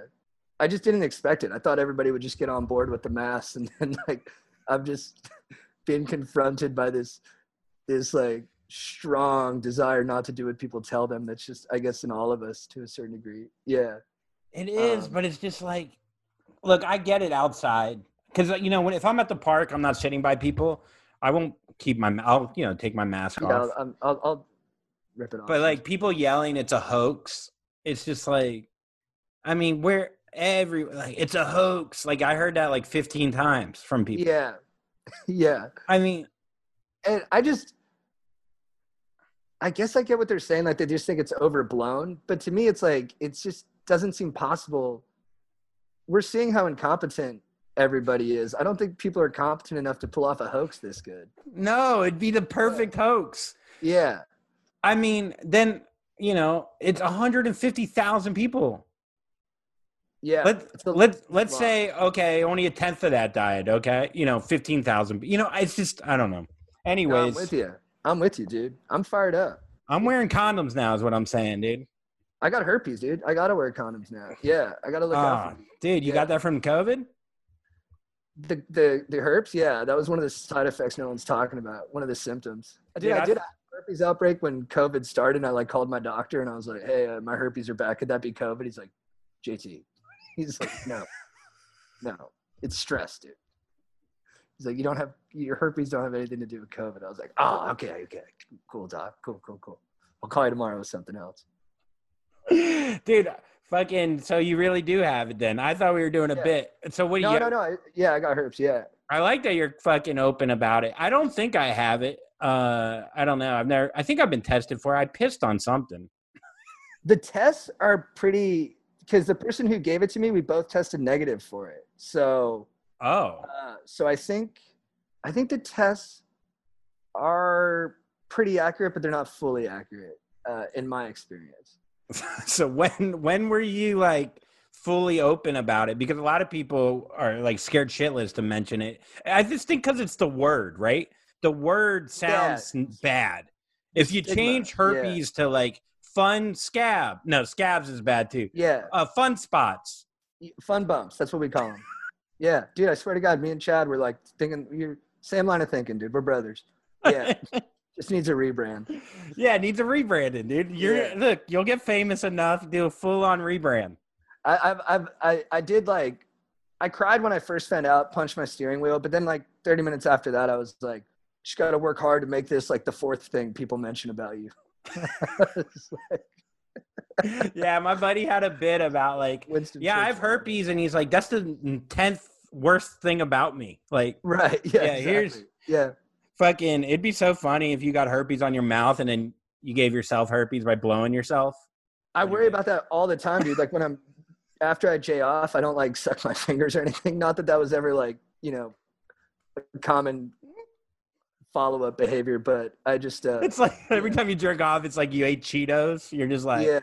I just didn't expect it. I thought everybody would just get on board with the mass and then like I'm just being confronted by this this like strong desire not to do what people tell them that's just I guess in all of us to a certain degree. Yeah.
it is.
Um,
but it's just like, look, I get it outside because you know when if I'm at the park, I'm not sitting by people. I won't keep my. I'll you know take my mask
yeah
off.
I'll, I'll I'll rip it off.
But like people yelling, it's a hoax. It's just like, I mean, where every like it's a hoax. Like I heard that like 15 times from people.
yeah. yeah.
I mean,
and I just, I guess I get what they're saying. Like they just think it's overblown, but to me, it's like it's just doesn't seem possible. We're seeing how incompetent everybody is. I don't think people are competent enough to pull off a hoax this good.
no, it'd be the perfect hoax.
Yeah,
I mean, then you know, it's 150,000 people.
yeah.
Let, let, let's
lot.
say okay, only a tenth of that died. Okay, you know, 15,000. You know, it's just I don't know.
No,
Anyways,
I'm with you. I'm with you, dude. I'm fired up.
I'm wearing condoms now. Is what I'm saying, dude.
I got herpes, dude. I gotta wear condoms now. Yeah, I gotta look out.
Ah. Dude, you
Yeah.
got that from COVID?
The the the herpes, yeah, that was one of the side effects no one's talking about. One of the symptoms. Dude,
Dude,
I
I-
did have a herpes outbreak when COVID started. And I like called my doctor and I was like, "Hey, uh, my herpes are back. Could that be COVID?" He's like, "JT, He's like, no, no, it's stress, dude. He's like, you don't have your herpes don't have anything to do with COVID. I was like, oh, okay, okay, cool, doc, cool, cool, cool. I'll call you tomorrow with something else.
Dude, fucking. So you really do have it then? I thought we were doing a
Yeah.
bit. So what do
No,
you?
no, no. I, yeah, I got herpes. Yeah.
I like that you're fucking open about it. I don't think I have it. Uh, I don't know. I've never. I think I've been tested for. it. I pissed on something.
The tests are pretty because the person who gave it to me, we both tested negative for it. So,
Oh,
uh, so I think, I think the tests are pretty accurate, but they're not fully accurate uh, in my experience.
so when when were you like fully open about it? Because a lot of people are like scared shitless to mention it. I just think because it's the word, right? The word sounds n bad. If you
Stigma,
change
yeah.
herpes to like fun scab, no, scabs is bad too.
Yeah,
Uh, fun spots.
fun bumps. That's what we call them. Yeah, dude. I swear to God, me and Chad were like thinking. You're same line of thinking, dude. We're brothers. Yeah, just needs a rebrand.
Yeah, it needs a rebranding, dude. You're
Yeah.
look, you'll get famous enough do a full on rebrand.
I, I've, I've, I, I did like, I cried when I first found out, punched my steering wheel, but then like 30 minutes after that, I was like, just got to work hard to make this like the fourth thing people mention about you. Like
yeah, my buddy had a bit about like,
Winston
yeah, I have herpes, and he's like, that's the tenth worst thing about me. Like,
Right. Yeah.
Yeah, here's-
yeah.
Fucking, it'd be so funny if you got herpes on your mouth and then you gave yourself herpes by blowing yourself.
I worry about that all the time, dude. Like when I'm after I jay off, I don't like suck my fingers or anything. Not that that was ever like, you know, common follow up behavior, but I just, uh,
It's like every time you jerk off, it's like you ate Cheetos. You're just like,
yeah.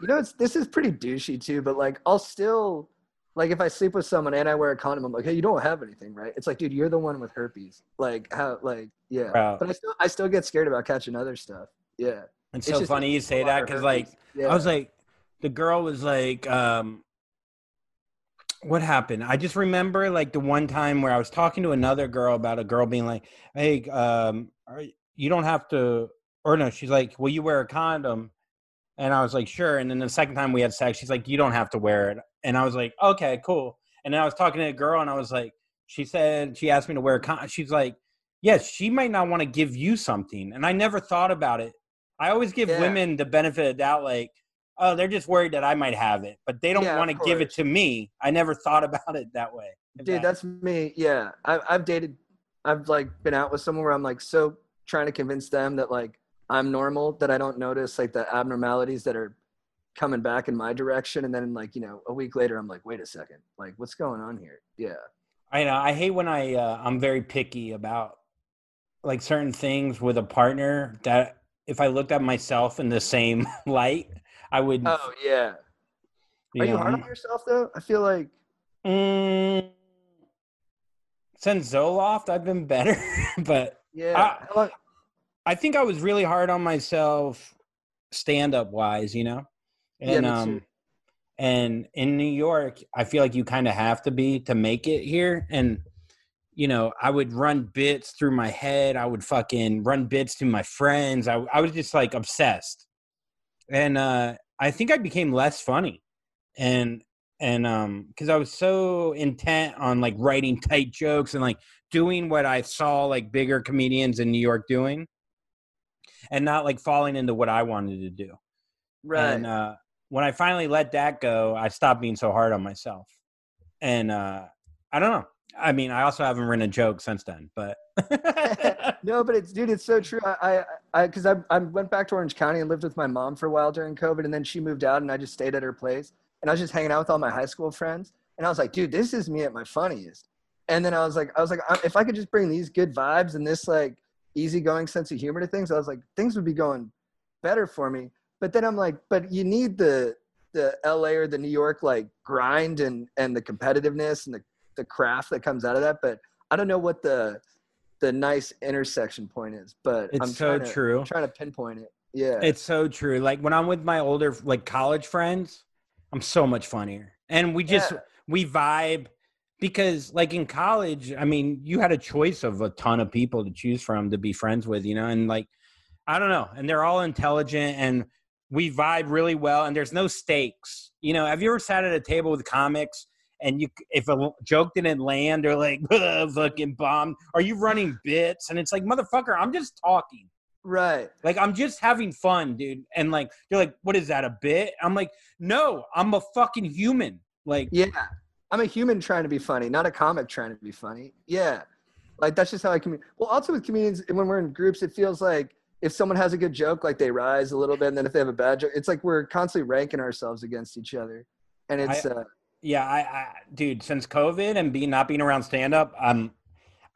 You know, it's this is pretty douchey too, but like I'll still like if I sleep with someone and I wear a condom, I'm like, hey, you don't have anything, right? It's like, dude, you're the one with herpes. Like how like yeah.
Bro.
But I still I still get scared about catching other stuff. Yeah.
it's
It's
so funny you say that because like
yeah.
I was like, the girl was like, um, what happened? I just remember like the one time where I was talking to another girl about a girl being like, hey, um, are, you don't have to, or no, she's like, will you wear a condom? And I was like, sure. And then the second time we had sex, she's like, you don't have to wear it. And I was like, okay, cool. And then I was talking to a girl and I was like, she said, she asked me to wear a. She's like, yes, she might not want to give you something. And I never thought about it. I always give
Yeah.
women the benefit of the doubt, like, oh, they're just worried that I might have it, but they don't
Yeah,
want to give it to me. I never thought about it that way.
Dude,
that-
that's me. Yeah. I I've dated I've like been out with someone where I'm like so trying to convince them that like I'm normal that I don't notice like the abnormalities that are coming back in my direction and then like, you know, a week later I'm like, wait a second. Like what's going on here? Yeah.
I know. I hate when I uh, I'm very picky about like certain things with a partner that if I looked at myself in the same light, I would.
Oh yeah.
you
Are you
know,
hard on yourself though? I feel like
Mm, since Zoloft, I've been better, but
yeah.
I- I think I was really hard on myself, stand up wise. You know, and
too.
um, and in New York, I feel like you kind of have to be to make it here, and you know, I would run bits through my head. I would fucking run bits to my friends. I, I was just like obsessed. And uh, I think I became less funny. And, and, um, cause I was so intent on like writing tight jokes and like doing what I saw like bigger comedians in New York doing and not like falling into what I wanted to do.
right.
And uh, when I finally let that go, I stopped being so hard on myself. And uh, I don't know. I mean, I also haven't written a joke since then, but
no, but it's dude, it's so true. I, I, I, because I, I went back to Orange County and lived with my mom for a while during COVID, and then she moved out, and I just stayed at her place, and I was just hanging out with all my high school friends, and I was like, dude, this is me at my funniest. And then I was like, I was like, if I could just bring these good vibes and this like easygoing sense of humor to things, I was like, things would be going better for me. But then I'm like, but you need the the LA or the New York like grind and and the competitiveness and the the craft that comes out of that. But I don't know what the the nice intersection point is, but
it's
I'm
so
trying to,
true.
I'm trying to pinpoint it. Yeah.
It's so true. Like when I'm with my older like college friends, I'm so much funnier. And we just
Yeah.
we vibe because like in college, I mean, you had a choice of a ton of people to choose from to be friends with, you know, and like I don't know, and they're all intelligent and we vibe really well and there's no stakes. you know, have you ever sat at a table with comics and you if a joke didn't land or like fucking bomb, are you running bits? And it's like, motherfucker, I'm just talking.
Right.
Like I'm just having fun, dude. And like you're like, what is that, a bit? I'm like, no, I'm a fucking human. Like
Yeah. I'm a human trying to be funny, not a comic trying to be funny. Yeah. Like that's just how I communicate. Well, also with comedians, when we're in groups, it feels like if someone has a good joke, like they rise a little bit, and then if they have a bad joke, it's like we're constantly ranking ourselves against each other. And it's
I-
uh
Yeah, I, I dude, since COVID and being not being around stand up, I'm,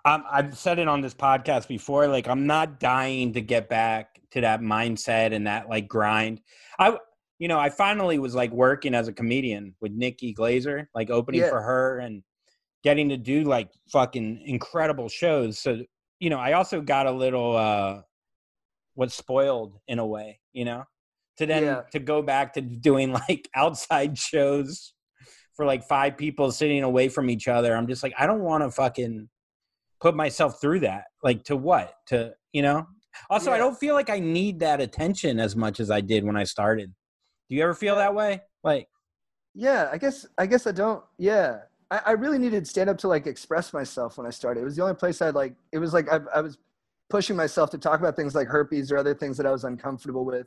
I'm I've said it on this podcast before. Like, I'm not dying to get back to that mindset and that like grind. I, you know, I finally was like working as a comedian with Nikki Glazer, like opening
Yeah.
for her and getting to do like fucking incredible shows. So, you know, I also got a little uh was spoiled in a way, you know, to then
Yeah.
to go back to doing like outside shows for like five people sitting away from each other. I'm just like, I don't want to fucking put myself through that. Like to what? To you know? Also, I don't feel like I need that attention as much as I did when I started. Do you ever feel that way? Like,
yeah, I guess I guess I don't yeah. I, I really needed stand up to like express myself when I started. It was the only place I'd like it was like I, I was pushing myself to talk about things like herpes or other things that I was uncomfortable with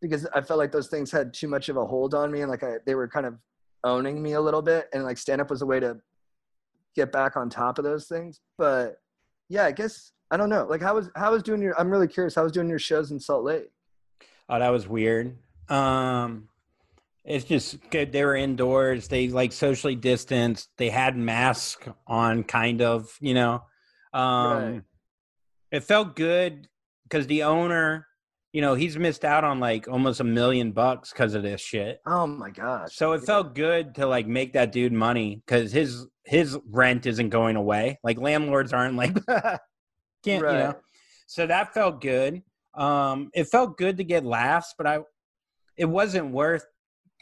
because I felt like those things had too much of a hold on me and like I, they were kind of owning me a little bit and like stand up was a way to get back on top of those things. But yeah, I guess I don't know. Like how was how was doing your I'm really curious, how was doing your shows in Salt Lake?
oh, that was weird. Um, it's just good. They were indoors. They like socially distanced. They had masks on, kind of. You know, um,
Right.
It felt good because the owner, you know, he's missed out on like almost a million bucks because of this shit.
Oh my gosh.
So it
Yeah.
felt good to like make that dude money because his his rent isn't going away. Like landlords aren't like can't you know. So that felt good. Um, it felt good to get laughs, but I it wasn't worth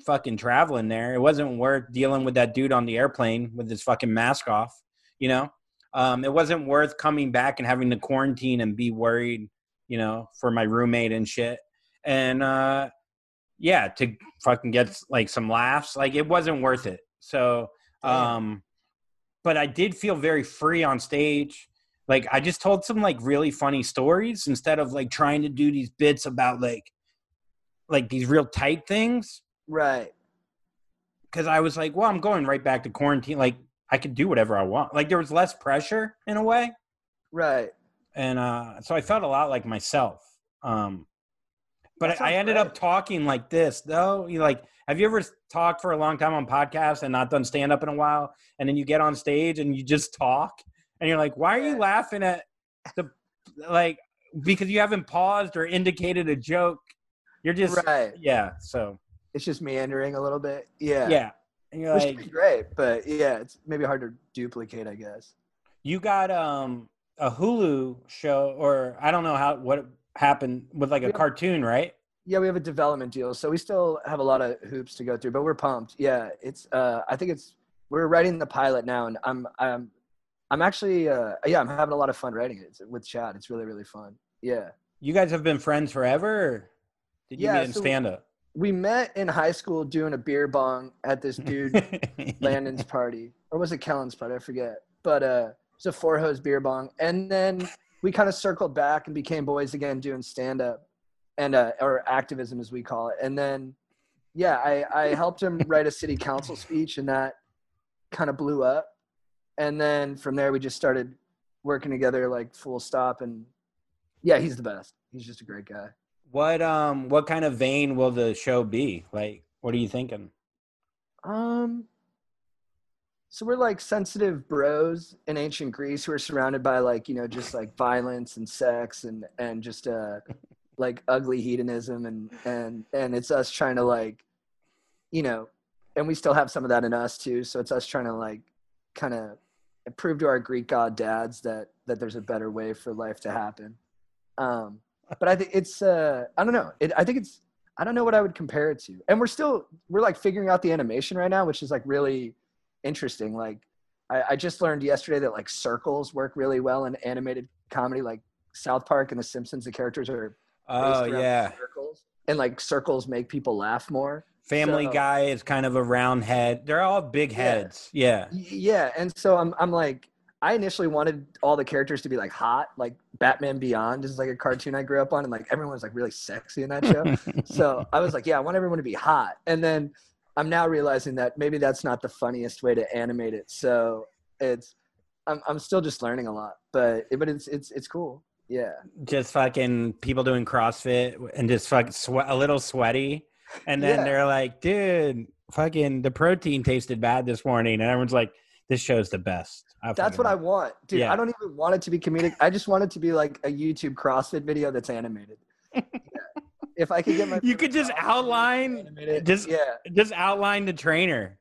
fucking traveling there. It wasn't worth dealing with that dude on the airplane with his fucking mask off. You know, um, it wasn't worth coming back and having to quarantine and be worried. You know, for my roommate and shit. And uh, yeah, to fucking get like some laughs, like it wasn't worth it. So, um, but I did feel very free on stage. Like I just told some like really funny stories instead of like trying to do these bits about like like these real tight things
Right.
because I was like, well, I'm going right back to quarantine. Like I could do whatever I want. Like there was less pressure in a way,
Right.
and uh, so I felt a lot like myself. Um, but I, I ended up talking like this though. You like, have you ever talked for a long time on podcasts and not done stand up in a while, and then you get on stage and you just talk, and you're like, why are you laughing at the like because you haven't paused or indicated a joke? You're just
Right.
yeah. So
It's just meandering a little bit. Yeah.
yeah, and you're
Which
like,
great, but yeah, it's maybe hard to duplicate, I guess.
you got um a Hulu show or I don't know how what happened with like a
Yeah.
cartoon, right?
Yeah, we have a development deal, so we still have a lot of hoops to go through, but we're pumped. Yeah, it's. Uh, I think it's. We're writing the pilot now, and I'm. I'm. I'm actually. Uh, yeah, I'm having a lot of fun writing it with Chad. It's really, really fun. Yeah.
You guys have been friends forever? Or did you
Yeah,
meet in
so-
stand up?
We met in high school doing a beer bong at this dude Landon's party, or was it Kellen's party? I forget. But uh, was a four hose beer bong, and then we kind of circled back and became boys again, doing stand up, and uh, or activism as we call it. And then, yeah, I I helped him write a city council speech, and that kind of blew up. And then from there, we just started working together like full stop. And yeah, he's the best. He's just a great guy.
What um what kind of vein will the show be? Like what are you thinking?
Um, so we're like sensitive bros in ancient Greece who are surrounded by like you know just like violence and sex and and just uh like ugly hedonism and and and it's us trying to like you know and we still have some of that in us too so it's us trying to like kind of prove to our Greek god dads that that there's a better way for life to happen. Um, but I think it's uh I don't know it I think it's I don't know what I would compare it to. And we're still we're like figuring out the animation right now, which is like really interesting. Like I, I just learned yesterday that like circles work really well in animated comedy, like South Park and The Simpsons. The characters are
Oh yeah.
circles, and like circles make people laugh more.
Family
So-
Guy is kind of a round head. They're all big heads. Yeah.
Y- Yeah, and so I'm I'm like I initially wanted all the characters to be like hot, like Batman Beyond is like a cartoon I grew up on, and like everyone was like really sexy in that show. so I was like, yeah, I want everyone to be hot. And then I'm now realizing that maybe that's not the funniest way to animate it. So it's I'm I'm still just learning a lot, but but it's it's it's cool. Yeah.
just fucking people doing CrossFit and just fucking sweat a little sweaty. And then
Yeah.
they're like, dude, fucking the protein tasted bad this morning. And everyone's like, this show's the best. I
That's what I want, dude.
Yeah.
I don't even want it to be comedic. I just want it to be like a YouTube CrossFit video that's animated. Yeah. If I could get my
You could just
CrossFit
outline-
animated,
just-
yeah.
Just outline the trainer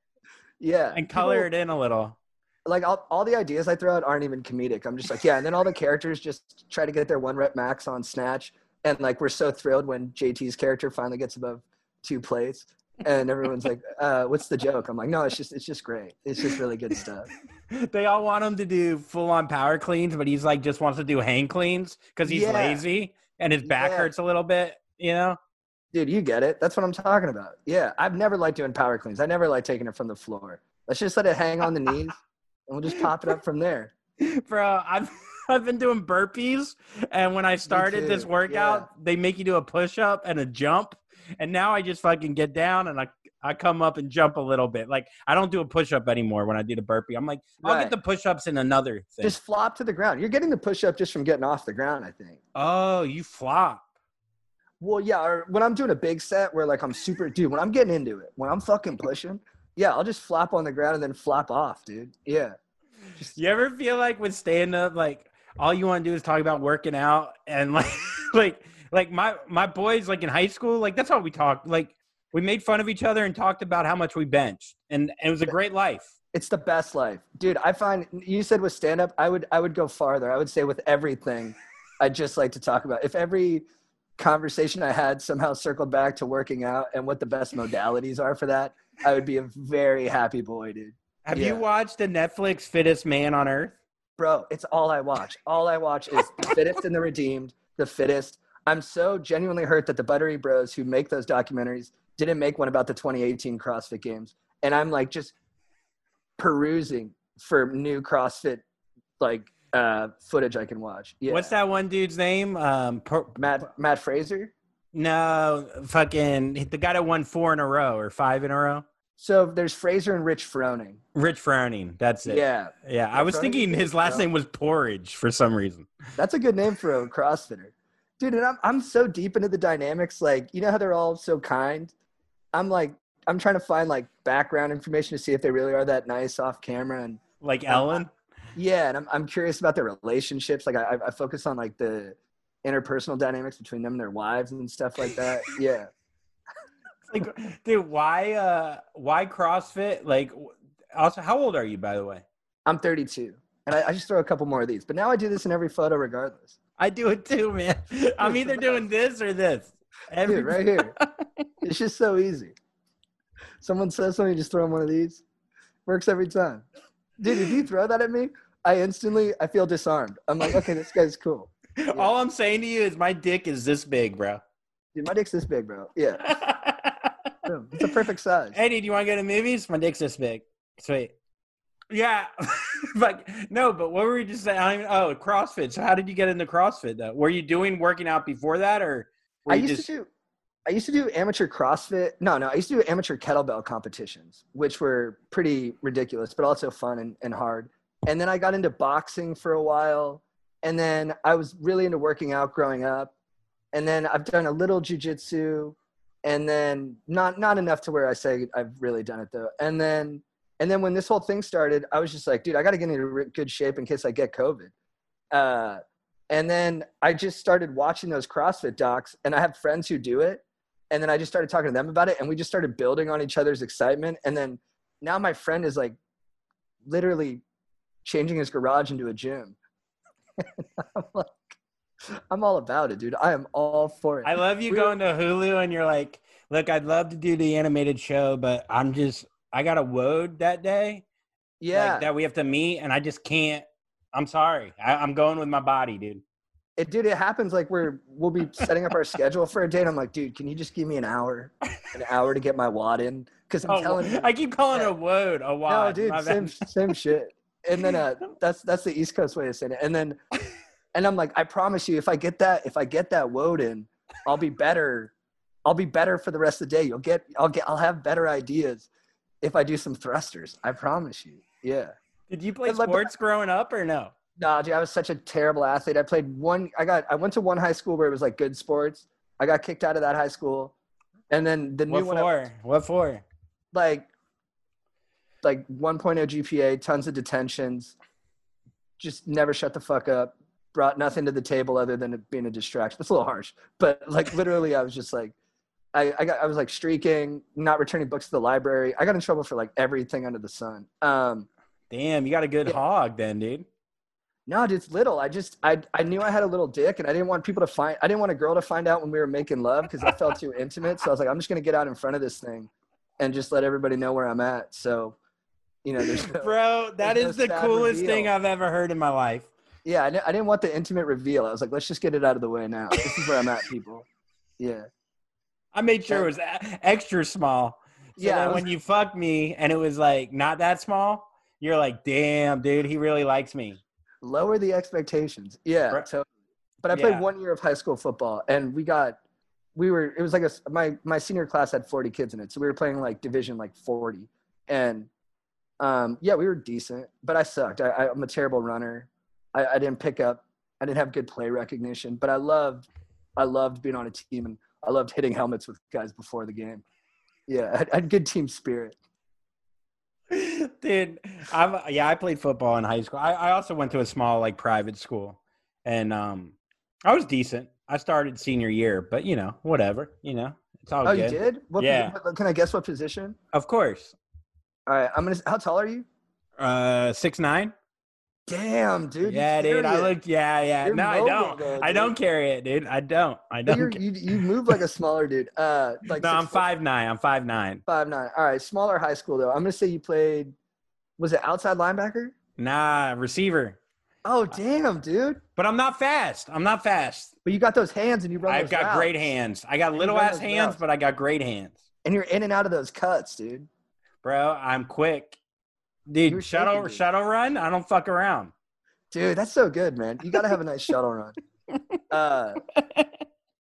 yeah,
and color
People-
it in a little.
like all, all the ideas I throw out aren't even comedic. I'm just like, yeah, and then all the characters just try to get their one rep max on snatch, and like we're so thrilled when JT's character finally gets above two plates, and everyone's like, uh, "What's the joke?" I'm like, "No, it's just it's just great. It's just really good stuff."
They all want him to do full on power cleans, but he's like just wants to do hang cleans because he's
Yeah.
lazy and his back
Yeah.
hurts a little bit, you know?
Dude, you get it. That's what I'm talking about. Yeah, I've never liked doing power cleans. I never like taking it from the floor. Let's just let it hang on the knees, and we'll just pop it up from there.
Bro, I've I've been doing burpees, and when I started this workout, they make you do a push up and a jump, and now I just fucking get down and I I come up and jump a little bit. Like I don't do a push up anymore when I do the burpee. I'm like, I'll
Right.
get the push ups in another thing.
Just flop to the ground. You're getting the push up just from getting off the ground. I think.
oh, you flop.
Well, yeah, or when I'm doing a big set where like I'm super dude, when I'm getting into it, when I'm fucking pushing, yeah, I'll just flop on the ground and then flop off, dude. Yeah. Just,
You ever feel like with stand up, like all you want to do is talk about working out and like like like my my boys like in high school, like that's all we talk. Like we made fun of each other and talked about how much we benched, and, and it was a great life.
it's the best life. Dude, I find you said with stand up, I would I would go farther. I would say with everything, I'd just like to talk about. If every conversation I had somehow circled back to working out and what the best modalities are for that, I would be a very happy boy, dude.
Have
Yeah.
you watched the Netflix Fittest Man on Earth?
Bro, it's all I watch. All I watch is the fittest and the redeemed, the fittest. I'm so genuinely hurt that the Buttery Bros who make those documentaries didn't make one about the 2018 CrossFit Games. And I'm like just perusing for new CrossFit like uh footage I can watch. Yeah.
What's that one dude's name? Um, per,
Mat Mat Fraser?
no, fucking the guy that won four in a row or five in a row.
So there's Fraser and Rich Froning.
Rich Froning, That's it.
Yeah.
yeah. I was
Froning
thinking his last
bro.
name was Porridge for some reason.
That's a good name for a CrossFitter. Dude, and I'm I'm so deep into the dynamics. Like, you know how they're all so kind? I'm like, I'm trying to find like background information to see if they really are that nice off camera. And
Like Ellen.
yeah, and I'm I'm curious about their relationships. Like I I- focus on like the interpersonal dynamics between them and their wives and stuff like that. Yeah.
like dude why uh why crossfit like also how old are you by the way
I'm 32. And I, I just throw a couple more of these. But now I do this in every photo regardless.
i do it too man i'm either doing this or this Every,
Dude, right here. it's just so easy. Someone says something, you just throw them one of these. Works every time. Dude, if you throw that at me, I instantly I feel disarmed. I'm like, okay, this guy's cool.
all i'm saying to you is my dick is this big bro
Dude, my dick's this big, bro. Yeah. boom. It's a perfect size.
Eddie, do you want to go to movies? My dick's this big. Sweet. Yeah, but no. But what were we just saying? I don't even, oh, CrossFit. So how did you get into CrossFit? Though, were you doing working out before that, or
I used
just
to do I used to do amateur CrossFit. No, no, I used to do amateur kettlebell competitions, which were pretty ridiculous, but also fun and, and hard. And then I got into boxing for a while. And then I was really into working out growing up. And then I've done a little jujitsu and then not not enough to where I say I've really done it though. And then and then when this whole thing started, I was just like, dude, I got to get into good shape in case I get COVID. Uh, and then I just started watching those CrossFit docs, and I have friends who do it. And then I just started talking to them about it, and we just started building on each other's excitement. And then now my friend is like literally changing his garage into a gym. I'm like, I'm all about it, dude. I am all for it.
I love you
We-
going to Hulu and you're like, look, I'd love to do the animated show, but I'm just, I got a woad that day
yeah,
like, that we have to meet, and I just can't. I'm sorry. I, I'm going with my body, dude.
it dude, it happens like we're we'll be setting up our schedule for a date. and I'm like, dude, can you just give me an hour, an hour to get my wad in? Because I'm
Oh,
telling you,
I keep calling it a word. A
no,
wad.
dude, same same shit. And then uh, that's that's the East Coast way of saying it. And then, and I'm like, I promise you, if I get that, if I get that woad in, I'll be better. I'll be better for the rest of the day. You'll get, I'll get, I'll have better ideas if I do some thrusters. I promise you. Yeah.
Did you play sports growing up or no?
No, dude, I was such a terrible athlete. I played one. I got. I went to one high school where it was like good sports. I got kicked out of that high school, and then the new
What
one, I-
for? What for?
like, like 1.0 GPA, tons of detentions, just never shut the fuck up. Brought nothing to the table other than it being a distraction. That's a little harsh, but like literally, I was just like, I, I got, I was like streaking, not returning books to the library. I got in trouble for like everything under the sun. Um,
Damn, you got a good
Yeah.
hog then, dude.
No, dude, it's little. I just I I knew I had a little dick, and I didn't want people to find. I didn't want a girl to find out when we were making love because I felt too intimate. So I was like, I'm just gonna get out in front of this thing, and just let everybody know where I'm at. So, you know, there's no,
Bro, that
there's
is
no
the coolest
reveal.
thing I've ever heard in my life.
yeah, I, I didn't want the intimate reveal. I was like, let's just get it out of the way now. This is where I'm at, people. Yeah,
I made sure it was extra small. So
Yeah,
yeah.
Was-
when you fucked me and it was like not that small, you're like, damn, dude, he really likes me.
lower the expectations. Yeah,
Right.
so. But I played
Yeah.
one year of high school football, and we got. We were. It was like a. My my senior class had 40 kids in it, so we were playing like division like 40, and um, yeah, we were decent, but I sucked. I, I'm a terrible runner. I, I didn't pick up. I didn't have good play recognition, but I loved. I loved being on a team, and I loved hitting helmets with guys before the game. Yeah, I I had good team spirit.
Dude, I'm yeah, I played football in high school. I, I also went to a small like private school. And um I was decent. I started senior year, but you know, whatever. You know, it's all
Oh,
good.
you did? What,
Yeah.
what- Can I guess what position?
Of course.
All right, I'm gonna. How tall are you?
Uh six nine?
Damn, dude.
yeah, dude. I look yeah, yeah.
You're
no, I don't.
though,
I don't carry it, dude. I don't. I don't.
you you move like a smaller dude. Uh, like
no, I'm
six foot-
five nine. I'm five nine.
five nine. All right, smaller high school though. I'm gonna say you played. Was it outside linebacker?
Nah, receiver.
Oh damn, dude!
But I'm not fast. I'm not fast.
But you got those hands and you run.
I've got
routes.
great hands. I got little ass hands,
routes.
but I got great hands.
and you're in and out of those cuts, dude.
Bro, I'm quick.
You were
Dude, shuttle
shaking, dude.
shuttle run, I don't fuck around.
Dude, that's so good, man. You got to have a nice shuttle run. Uh,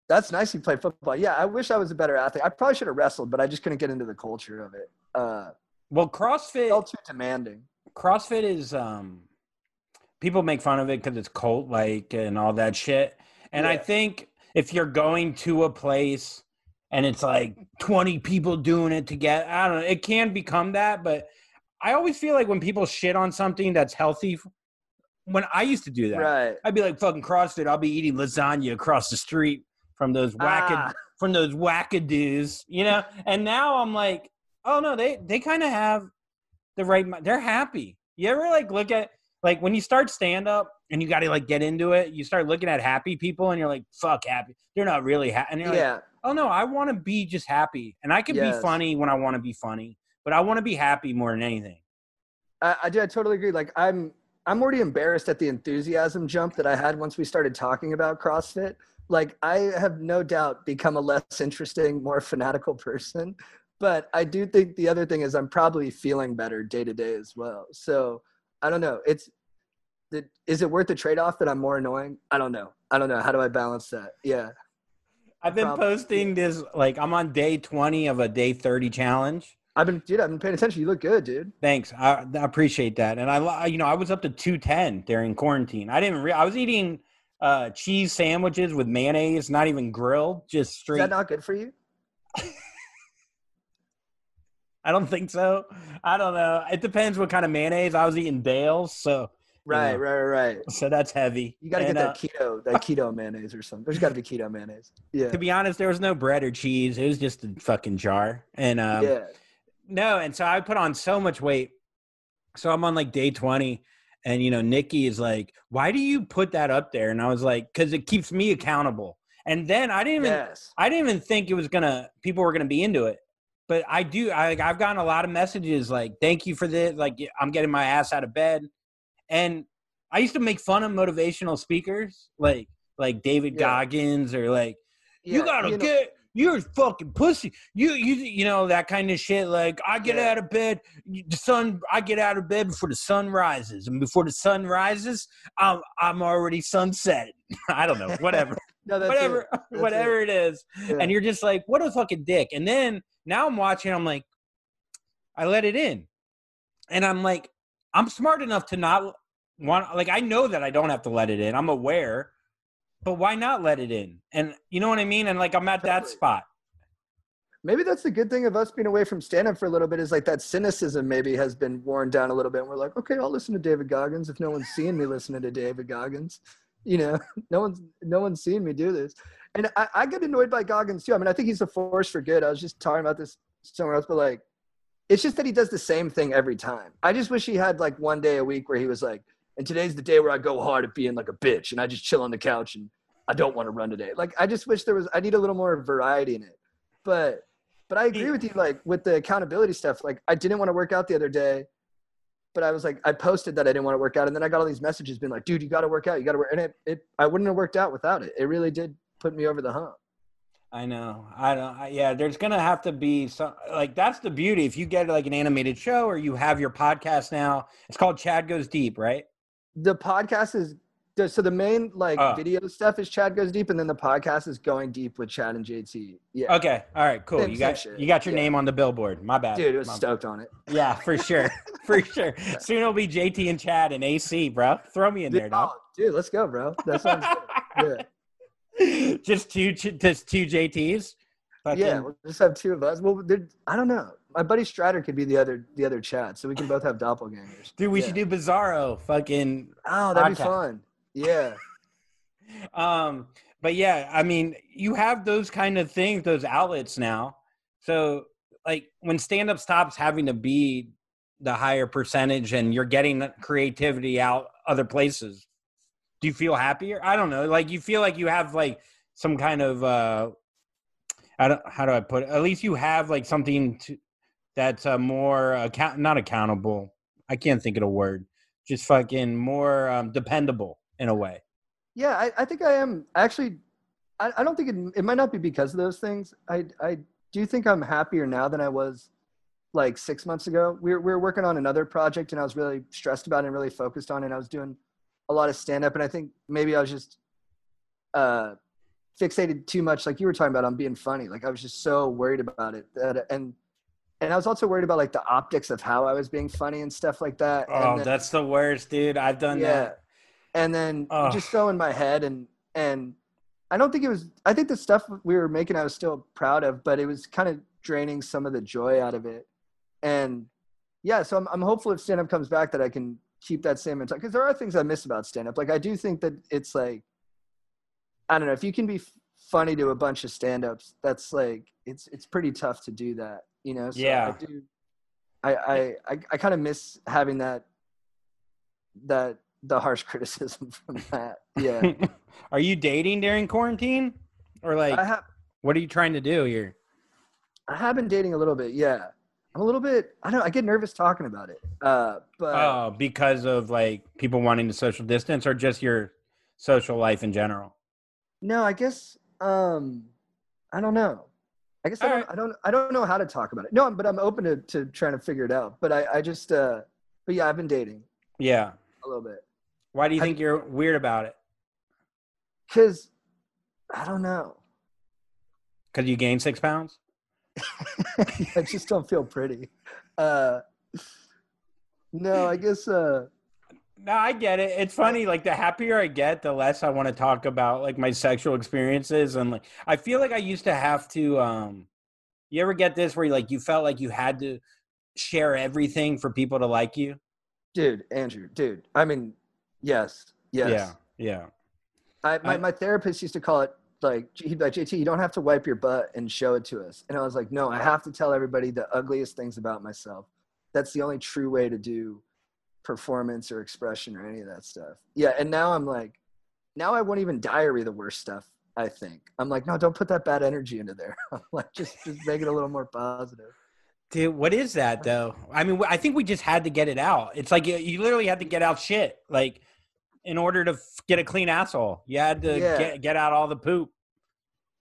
that's nice. You play football. Yeah, I wish I was a better athlete. I probably should have wrestled, but I just couldn't get into the culture of it. Uh,
Well, CrossFit
felt too demanding.
CrossFit is um people make fun of it because it's cult like and all that shit. And I think if you're going to a place and it's like 20 people doing it together, I don't know, it can become that, but I always feel like when people shit on something that's healthy when I used to do that.
Right.
I'd be like fucking CrossFit, I'll be eating lasagna across the street from those wackad
Ah,
from those wackadoos, you know. And now I'm like, oh no, they they kind of have the right. They're happy. You ever like look at like when you start stand up and you got to like get into it, you start looking at happy people and you're like, fuck happy. They're not really happy. And you're like,
yeah.
oh no, I want to be just happy, and I can
Yes.
be funny when I want to be funny, but I want to be happy more than anything.
I, I do. I totally agree. Like I'm, I'm already embarrassed at the enthusiasm jump that I had once we started talking about CrossFit. Like I have no doubt become a less interesting, more fanatical person. But I do think the other thing is I'm probably feeling better day to day as well. So I don't know. It's, the, is it worth the trade off that I'm more annoying? I don't know. I don't know. How do I balance that? Yeah.
I've been
Probably.
posting this like I'm on day 20 of a day 30 challenge.
I've been, dude. I've been paying attention. You look good, dude.
Thanks. I, I appreciate that. And I, you know, I was up to 210 during quarantine. I didn't, re- I was eating uh, cheese sandwiches with mayonnaise, not even grilled, just
Is
straight.
that not good for you?
I don't think so. I don't know. It depends what kind of mayonnaise. I was eating Dale's, so
Right,
Yeah.
right, right, right.
so that's heavy.
You got to
And,
get
uh,
that keto, that keto mayonnaise or something. There's got to be keto mayonnaise. Yeah.
to be honest, there was no bread or cheese. It was just a fucking jar. And um,
yeah.
No, and so I put on so much weight. So I'm on like day 20, and you know, Nikki is like, Why do you put that up there? And I was like, Because it keeps me accountable. And then I didn't even
Yes.
I didn't even think it was gonna people were gonna be into it. But I do I like I've gotten a lot of messages like, thank you for this, like I'm getting my ass out of bed. And I used to make fun of motivational speakers, like like David
Yeah.
Goggins or like you gotta
know-
get you're a fucking pussy. You you you know that kind of shit. Like I get
Yeah.
out of bed, the sun. I get out of bed before the sun rises, and before the sun rises, I'm I'm already sunset. I don't know, whatever,
No, that's
whatever,
it.
Whatever it is.
Yeah.
And you're just like, what a fucking dick. And then now I'm watching. I'm like, I let it in, and I'm like, I'm smart enough to not want. Like I know that I don't have to let it in. I'm aware. But why not let it in? And you know what I mean? And like I'm at that spot.
maybe that's the good thing of us being away from stand up for a little bit is like that cynicism maybe has been worn down a little bit. And we're like, okay, I'll listen to David Goggins if no one's seeing me listening to David Goggins. You know, no one's no one's seeing me do this. And I, I get annoyed by Goggins too. I mean, I think he's a force for good. I was just talking about this somewhere else, but like it's just that he does the same thing every time. I just wish he had like one day a week where he was like, and today's the day where I go hard at being like a bitch and I just chill on the couch and I don't want to run today. Like I just wish there was I need a little more variety in it. But but I agree with you like with the accountability stuff. Like I didn't want to work out the other day, but I was like I posted that I didn't want to work out and then I got all these messages being like, dude, you got to work out. You got to work and it, it I wouldn't have worked out without it. It really did put me over the hump.
I know. I don't. I, yeah, there's gonna have to be some. Like that's the beauty. If you get like an animated show or you have your podcast now, it's called Chad Goes Deep, right?
The podcast is so the main like
Oh.
video stuff is Chad goes deep and then the podcast is going deep with Chad and JT. Yeah.
Okay. All right. Cool.
Same-
you got
shit.
you got your
Yeah.
name on the billboard. My bad.
Dude, I was
My-
stoked on it.
Yeah, for sure. for sure. Soon it'll be JT and Chad and AC, bro. Throw me in there,
Dude,
dog.
oh, dude, let's go, bro. That sounds good. Yeah.
just two, just two JTs. Fucking-
Yeah, we'll just have two of us. Well, I don't know. My buddy Strider could be the other the other Chad, so we can both have doppelgangers.
dude, we
Yeah.
should do Bizarro. Fucking
Oh, that'd be fun. Yeah.
um but yeah i mean you have those kind of things those outlets now so like when stand up stops having to be the higher percentage and you're getting the creativity out other places do you feel happier i don't know like you feel like you have like some kind of uh I don't, how do i put it at least you have like something to that's uh, more account not accountable i can't think of a word just fucking more um, dependable in a way
Yeah, I, I think I am actually. I, I don't think it, it might not be because of those things. I I do think I'm happier now than I was like six months ago. We were, we were working on another project, and I was really stressed about it and really focused on it. And I was doing a lot of stand up, and I think maybe I was just uh, fixated too much, like you were talking about, on being funny. Like I was just so worried about it that, and and I was also worried about like the optics of how I was being funny and stuff like that.
Oh,
and then-
that's the worst, dude. I've done
yeah.
that.
And then
Ugh.
just so in my head and and I don't think it was I think the stuff we were making I was still proud of, but it was kind of draining some of the joy out of it. And yeah, so I'm I'm hopeful if stand up comes back that I can keep that same mentality because there are things I miss about stand up. Like I do think that it's like I don't know, if you can be funny to a bunch of stand ups, that's like it's it's pretty tough to do that, you know? So
Yeah.
I do I I I, I kind of miss having that that the harsh criticism from that. Yeah.
are you dating during quarantine? Or like
have
what are you trying to do here?
I have been dating a little bit, yeah. I'm a little bit I don't I get nervous talking about it. Uh but
Oh, because of like people wanting to social distance or just your social life in general?
no, I guess um I don't know. I guess I don't,
right.
I don't I don't know how to talk about it. No, but I'm open to, to trying to figure it out. But I, I just uh but yeah, I've been dating
Yeah.
a little bit.
Why do you
Have
think you're weird about it?
Cause I don't know.
Because you gained six pounds?
I just don't feel pretty. Uh no, I guess uh
No, I get it. It's funny. Like the happier I get, the less I want to talk about like my sexual experiences, and like I feel like I used to have to. um You ever get this where you like you felt like you had to share everything for people to like you?
dude, Andrew, dude. I mean, yes. Yes.
Yeah, yeah.
I, my,
I-
my therapist used to call it like he'd be like JT, you don't have to wipe your butt and show it to us. And I was like, no, I have to tell everybody the ugliest things about myself. That's the only true way to do performance or expression or any of that stuff. Yeah, and now I'm like, now I won't even diary the worst stuff. I think I'm like, no, don't put that bad energy into there. I'm like, just just make it a little more positive.
Dude, what is that though? I mean, I think we just had to get it out. It's like you, you literally had to get out shit. Like, in order to f- get a clean asshole. You had to
Yeah.
get get out all the poop.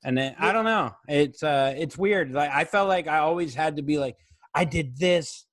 And then I don't know. It's uh it's weird. Like I felt like I always had to be like I did this.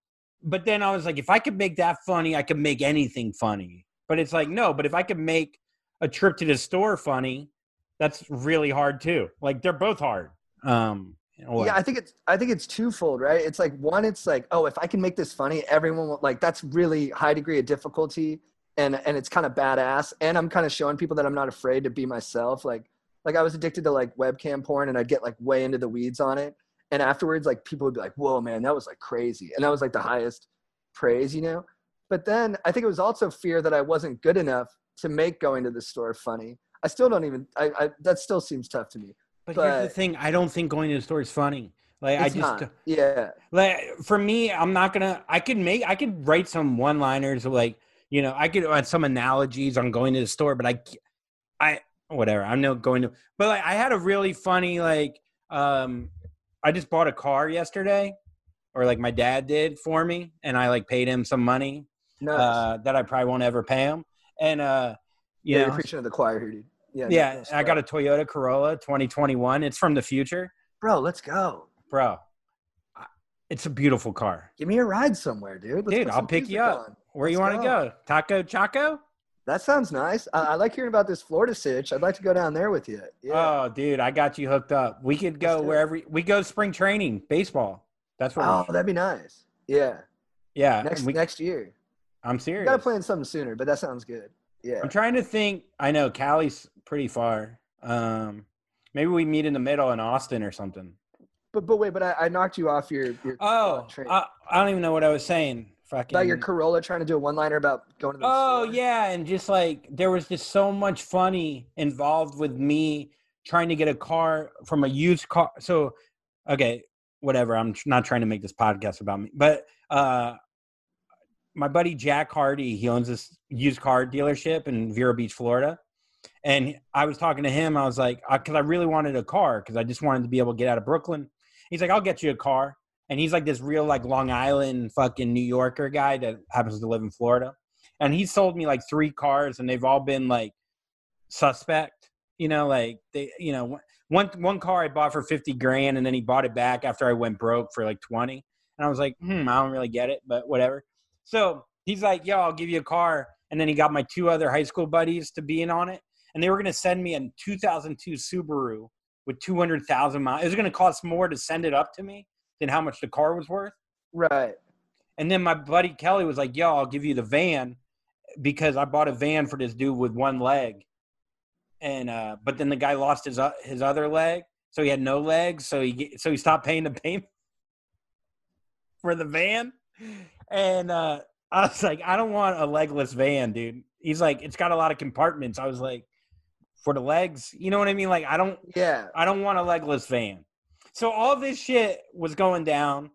But then I was like if I could make that funny, I could make anything funny. But it's like no, but if I could make a trip to the store funny, that's really hard too. Like they're both hard. Um?
Yeah, I think it's I think it's twofold, right? It's like one, it's like, oh, if I can make this funny, everyone will like that's really high degree of difficulty and and it's kind of badass. And I'm kind of showing people that I'm not afraid to be myself. Like like I was addicted to like webcam porn and I'd get like way into the weeds on it. And afterwards, like people would be like, Whoa, man, that was like crazy. And that was like the highest praise, you know? But then I think it was also fear that I wasn't good enough to make going to the store funny. I still don't even I, I that still seems tough to me.
But, here's the thing: I don't think going to the store is funny. Like I just
not. Yeah.
like for me, I'm not gonna. I could make. I could write some one-liners, like you know, I could add some analogies on going to the store, but I, I whatever. I'm not going to. But like, I had a really funny like. um I just bought a car yesterday, or like my dad did for me, and I like paid him some money
Nice.
uh, that I probably won't ever pay him, and uh, you
yeah,
know,
you're preaching to the choir here, dude. Yeah.
yeah,
no, no
I got a. Toyota Corolla 2021. It's from the future,
bro. Let's go.
bro. It's a beautiful car.
Give me a ride somewhere, dude. Let's
Dude, I'll pick you up.
on.
Where you
Let's
want to
go.
go? Taco Chaco?
That sounds nice. I, I like hearing about this Florida sitch. I'd like to go down there with you. Yeah.
Oh, dude, I got you hooked up. We could go
Let's do it.
wherever we go. To Spring training, baseball. That's what.
oh,
we,
that'd be nice. Yeah.
yeah,
Next
we,
next year.
I'm
We
serious.
gotta plan something sooner, but that sounds good. Yeah.
I'm trying to think. I know Cali's pretty far. Um, maybe we meet in the middle in Austin or something.
But but wait, but I, I knocked you off your your
Oh,
train.
I, I don't even know what I was saying. Fucking.
about your Corolla trying to do a one liner about going to the
Oh
store.
yeah, and just like there was just so much funny involved with me trying to get a car from a used car. So, okay, whatever. I'm not trying to make this podcast about me, but uh, my buddy Jack Hardy, he owns this used car dealership in Vero Beach, Florida. And I was talking to him. I was like, because I really wanted a car because I just wanted to be able to get out of Brooklyn. He's like, I'll get you a car. And he's like this real like Long Island fucking New Yorker guy that happens to live in Florida. And he sold me like three cars, and they've all been like suspect. You know, like they, you know, one one car I bought for fifty grand, and then he bought it back after I went broke for like twenty. And I was like, hmm, I don't really get it, but whatever. So he's like, yo, I'll give you a car. And then he got my two other high school buddies to be in on it. And they were to send me a 2002 Subaru with 200,000 miles. It was going to cost more to send it up to me than how much the car was worth.
Right.
And then my buddy Kelly was like, yo, I'll give you the van because I bought a van for this dude with one leg. And, uh, but then the guy lost his, uh, his other leg. So he had no legs. So he, so he stopped paying the payment for the van. And, uh, I was like, I don't want a legless van, dude. He's like, it's got a lot of compartments. I was like, for the legs, you know what I mean? Like, I don't,
Yeah.
I don't want a legless van. So all this shit was going down.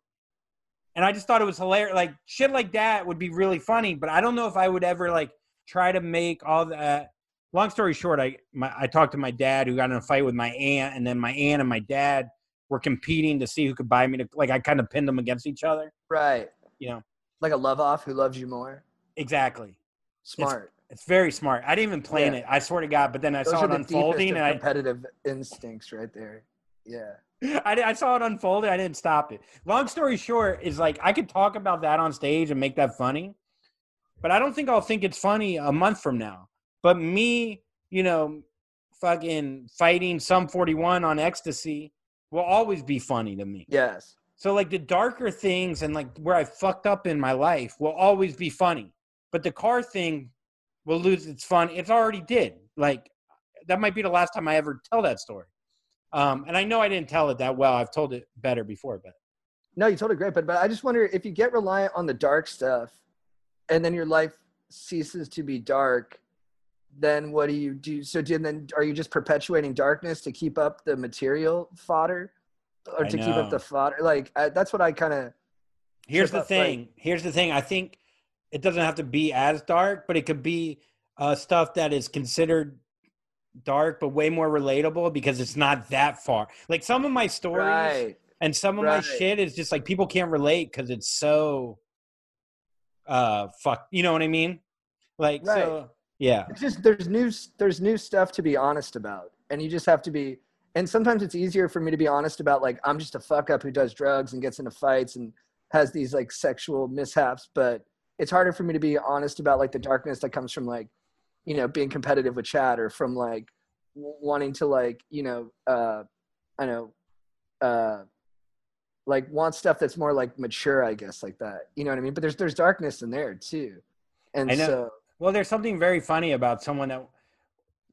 And I just thought it was hilarious. Like shit like that would be really funny, but I don't know if I would ever like try to make all that. Uh, long story short, I my, I talked to my dad who got in a fight with my aunt, and then my aunt and my dad were competing to see who could buy me. To, like I kind of pinned them against each other.
Right.
You know
Like a love off who loves you more.
exactly.
Smart.
It's very smart. I didn't even plan
Yeah.
it. I swear to God. But then I
Those
saw it unfolding, and I,
competitive instincts right there. Yeah.
I, I saw it unfold. I didn't stop it. Long story short is like I could talk about that on stage and make that funny, but I don't think I'll think it's funny a month from now. But me, you know, fucking fighting some 41 on ecstasy will always be funny to me.
Yes.
So like the darker things and like where I fucked up in my life will always be funny. But the car thing will lose its fun. It's already did. Like that might be the last time I ever tell that story. Um, and I know I didn't tell it that well. I've told it better before, but
No, you told it great, but but I just wonder if you get reliant on the dark stuff, and then your life ceases to be dark, then what do you do? So do, then are you just perpetuating darkness to keep up the material fodder, or
I
to keep up the fodder? Like I, that's what I kind of
here's the thing. Here's the thing. I think it doesn't have to be as dark, but it could be uh, stuff that is considered dark but way more relatable because it's not that far. Like some of my stories
right.
and some of my shit is just like people can't relate because it's so uh fuck you know what i mean like so Yeah.
It's just there's new there's new stuff to be honest about, and you just have to be. And sometimes it's easier for me to be honest about like I'm just a fuck up who does drugs and gets into fights and has these like sexual mishaps, but it's harder for me to be honest about like the darkness that comes from like you know being competitive with Chad or from like wanting to like you know uh I know uh like want stuff that's more like mature I guess like that. You know what I mean? But there's there's darkness in there too. And so
Well, there's something very funny about someone that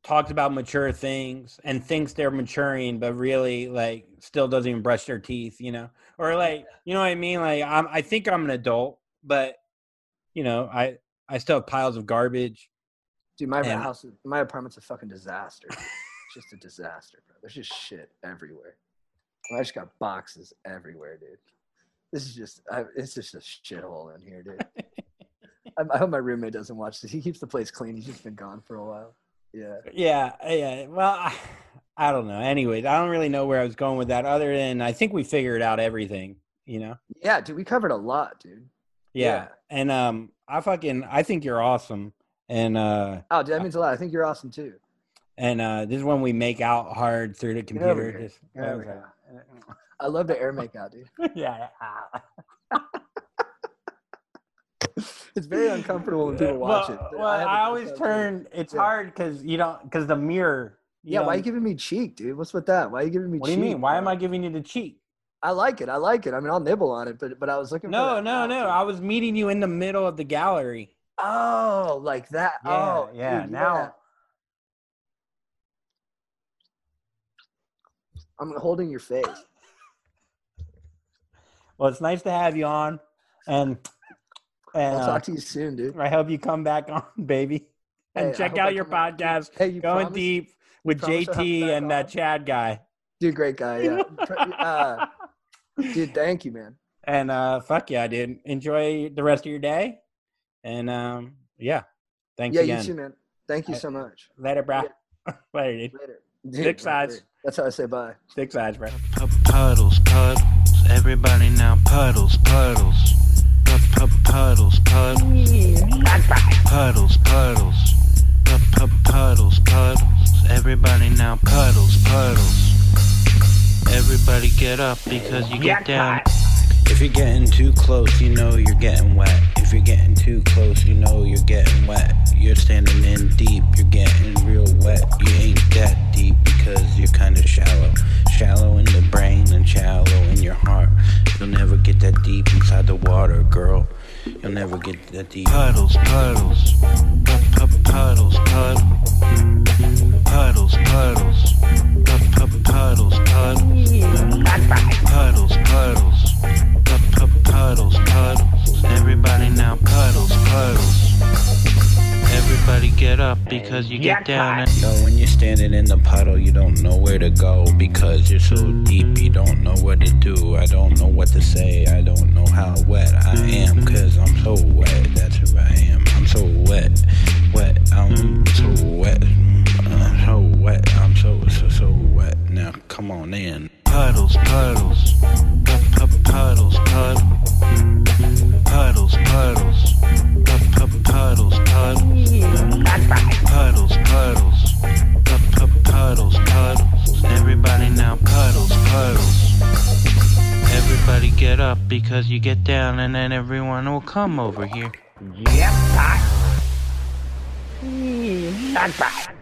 talks about mature things and thinks they're maturing, but really like still doesn't even brush their teeth, you know, or like you know what I mean. Like I'm, I think I'm an adult, but you know, I I still have piles of garbage.
Dude, my house, my apartment's a fucking disaster. it's just a disaster, bro. There's just shit everywhere. I just got boxes everywhere, dude. This is just, I, it's just a shithole in here, dude. I, I hope my roommate doesn't watch this. He keeps the place clean. He's just been gone for a while. Yeah.
Yeah, yeah. Well, I, I don't know. Anyways, I don't really know where I was going with that, other than I think we figured out everything. You know.
Yeah, dude, we covered a lot, dude.
Yeah.
Yeah.
And um, I fucking I think you're awesome, and uh,
Oh, dude, that means a lot. I think you're awesome too.
and uh, this is when we make out hard through the computer.
here.
Just-
Get over here. I love the air makeout, dude.
yeah.
It's very uncomfortable when people watch
well,
it.
Well, I,
have
always turn. It's
Yeah.
hard because you don't because the mirror.
Yeah, why are you giving me cheek, dude? What's with that? Why are you giving me cheek?
What do you mean? Why am? I giving you the cheek?
I like it. I like it. I mean, I'll nibble on it, but but I was looking. for
No, no, no. I was meeting you in the middle of the gallery.
Oh, like that.
Yeah,
oh,
yeah.
dude,
now,
yeah. I'm holding your face.
well, it's nice to have you on, and and
I'll
uh,
talk to you soon, dude.
I hope you come back on, baby, and
Hey,
check
I
out your podcast,
Hey, you
going
promise?
deep with
promise I'll have you
JT and that? Chad guy.
Dude, great guy. Yeah. uh, dude, thank you, man.
And uh, fuck yeah, dude. Enjoy the rest of your day, and um, yeah, thanks
yeah,
again.
you too, man. Thank you so much.
Later, bro. Later, dude.
Later.
Six
Dude,
sides.
That's how I say bye.
Six sides, bro.
Puddles, puddles, everybody now puddles, puddles. Pu- pu- Puddles, puddles. Puddles, puddles. Pu- pu- Puddles, puddles, everybody now puddles, puddles. Everybody get up because you get down.
If you're getting too close, you know you're getting wet. If you're getting too close, you know you're getting wet. You're standing in deep, you're getting real wet. You ain't that deep because you're kinda shallow. Shallow in the brain and shallow in your heart. You'll never get that deep inside the water, girl. You'll never get that deep.
Puddles, puddles. Pu- pu- Puddles, puddles. Puddles, puddles. Pu- pu- Puddles, puddles. Puddles, puddles. Pu- pu- Puddles, puddles. Everybody now puddles, puddles. Everybody get up because you get down and
Yo, when you're standing in the puddle, you don't know where to go because you're so deep, you don't know what to do. I don't know what to say, I don't know how wet I am because I'm so wet. That's who I am. I'm so wet, wet, I'm so wet. I'm so wet, I'm so, so, so wet. Now, come on in.
Puddles, puddles. Pu- pu- Puddles, puddles. Puddles, puddles. Pu- pu- Puddles, puddles. Puddles, puddles. Pu- pu- Puddles, puddles. Everybody now puddles, puddles. Everybody get up because you get down and then everyone will come over here.
Yep, I. Not bad.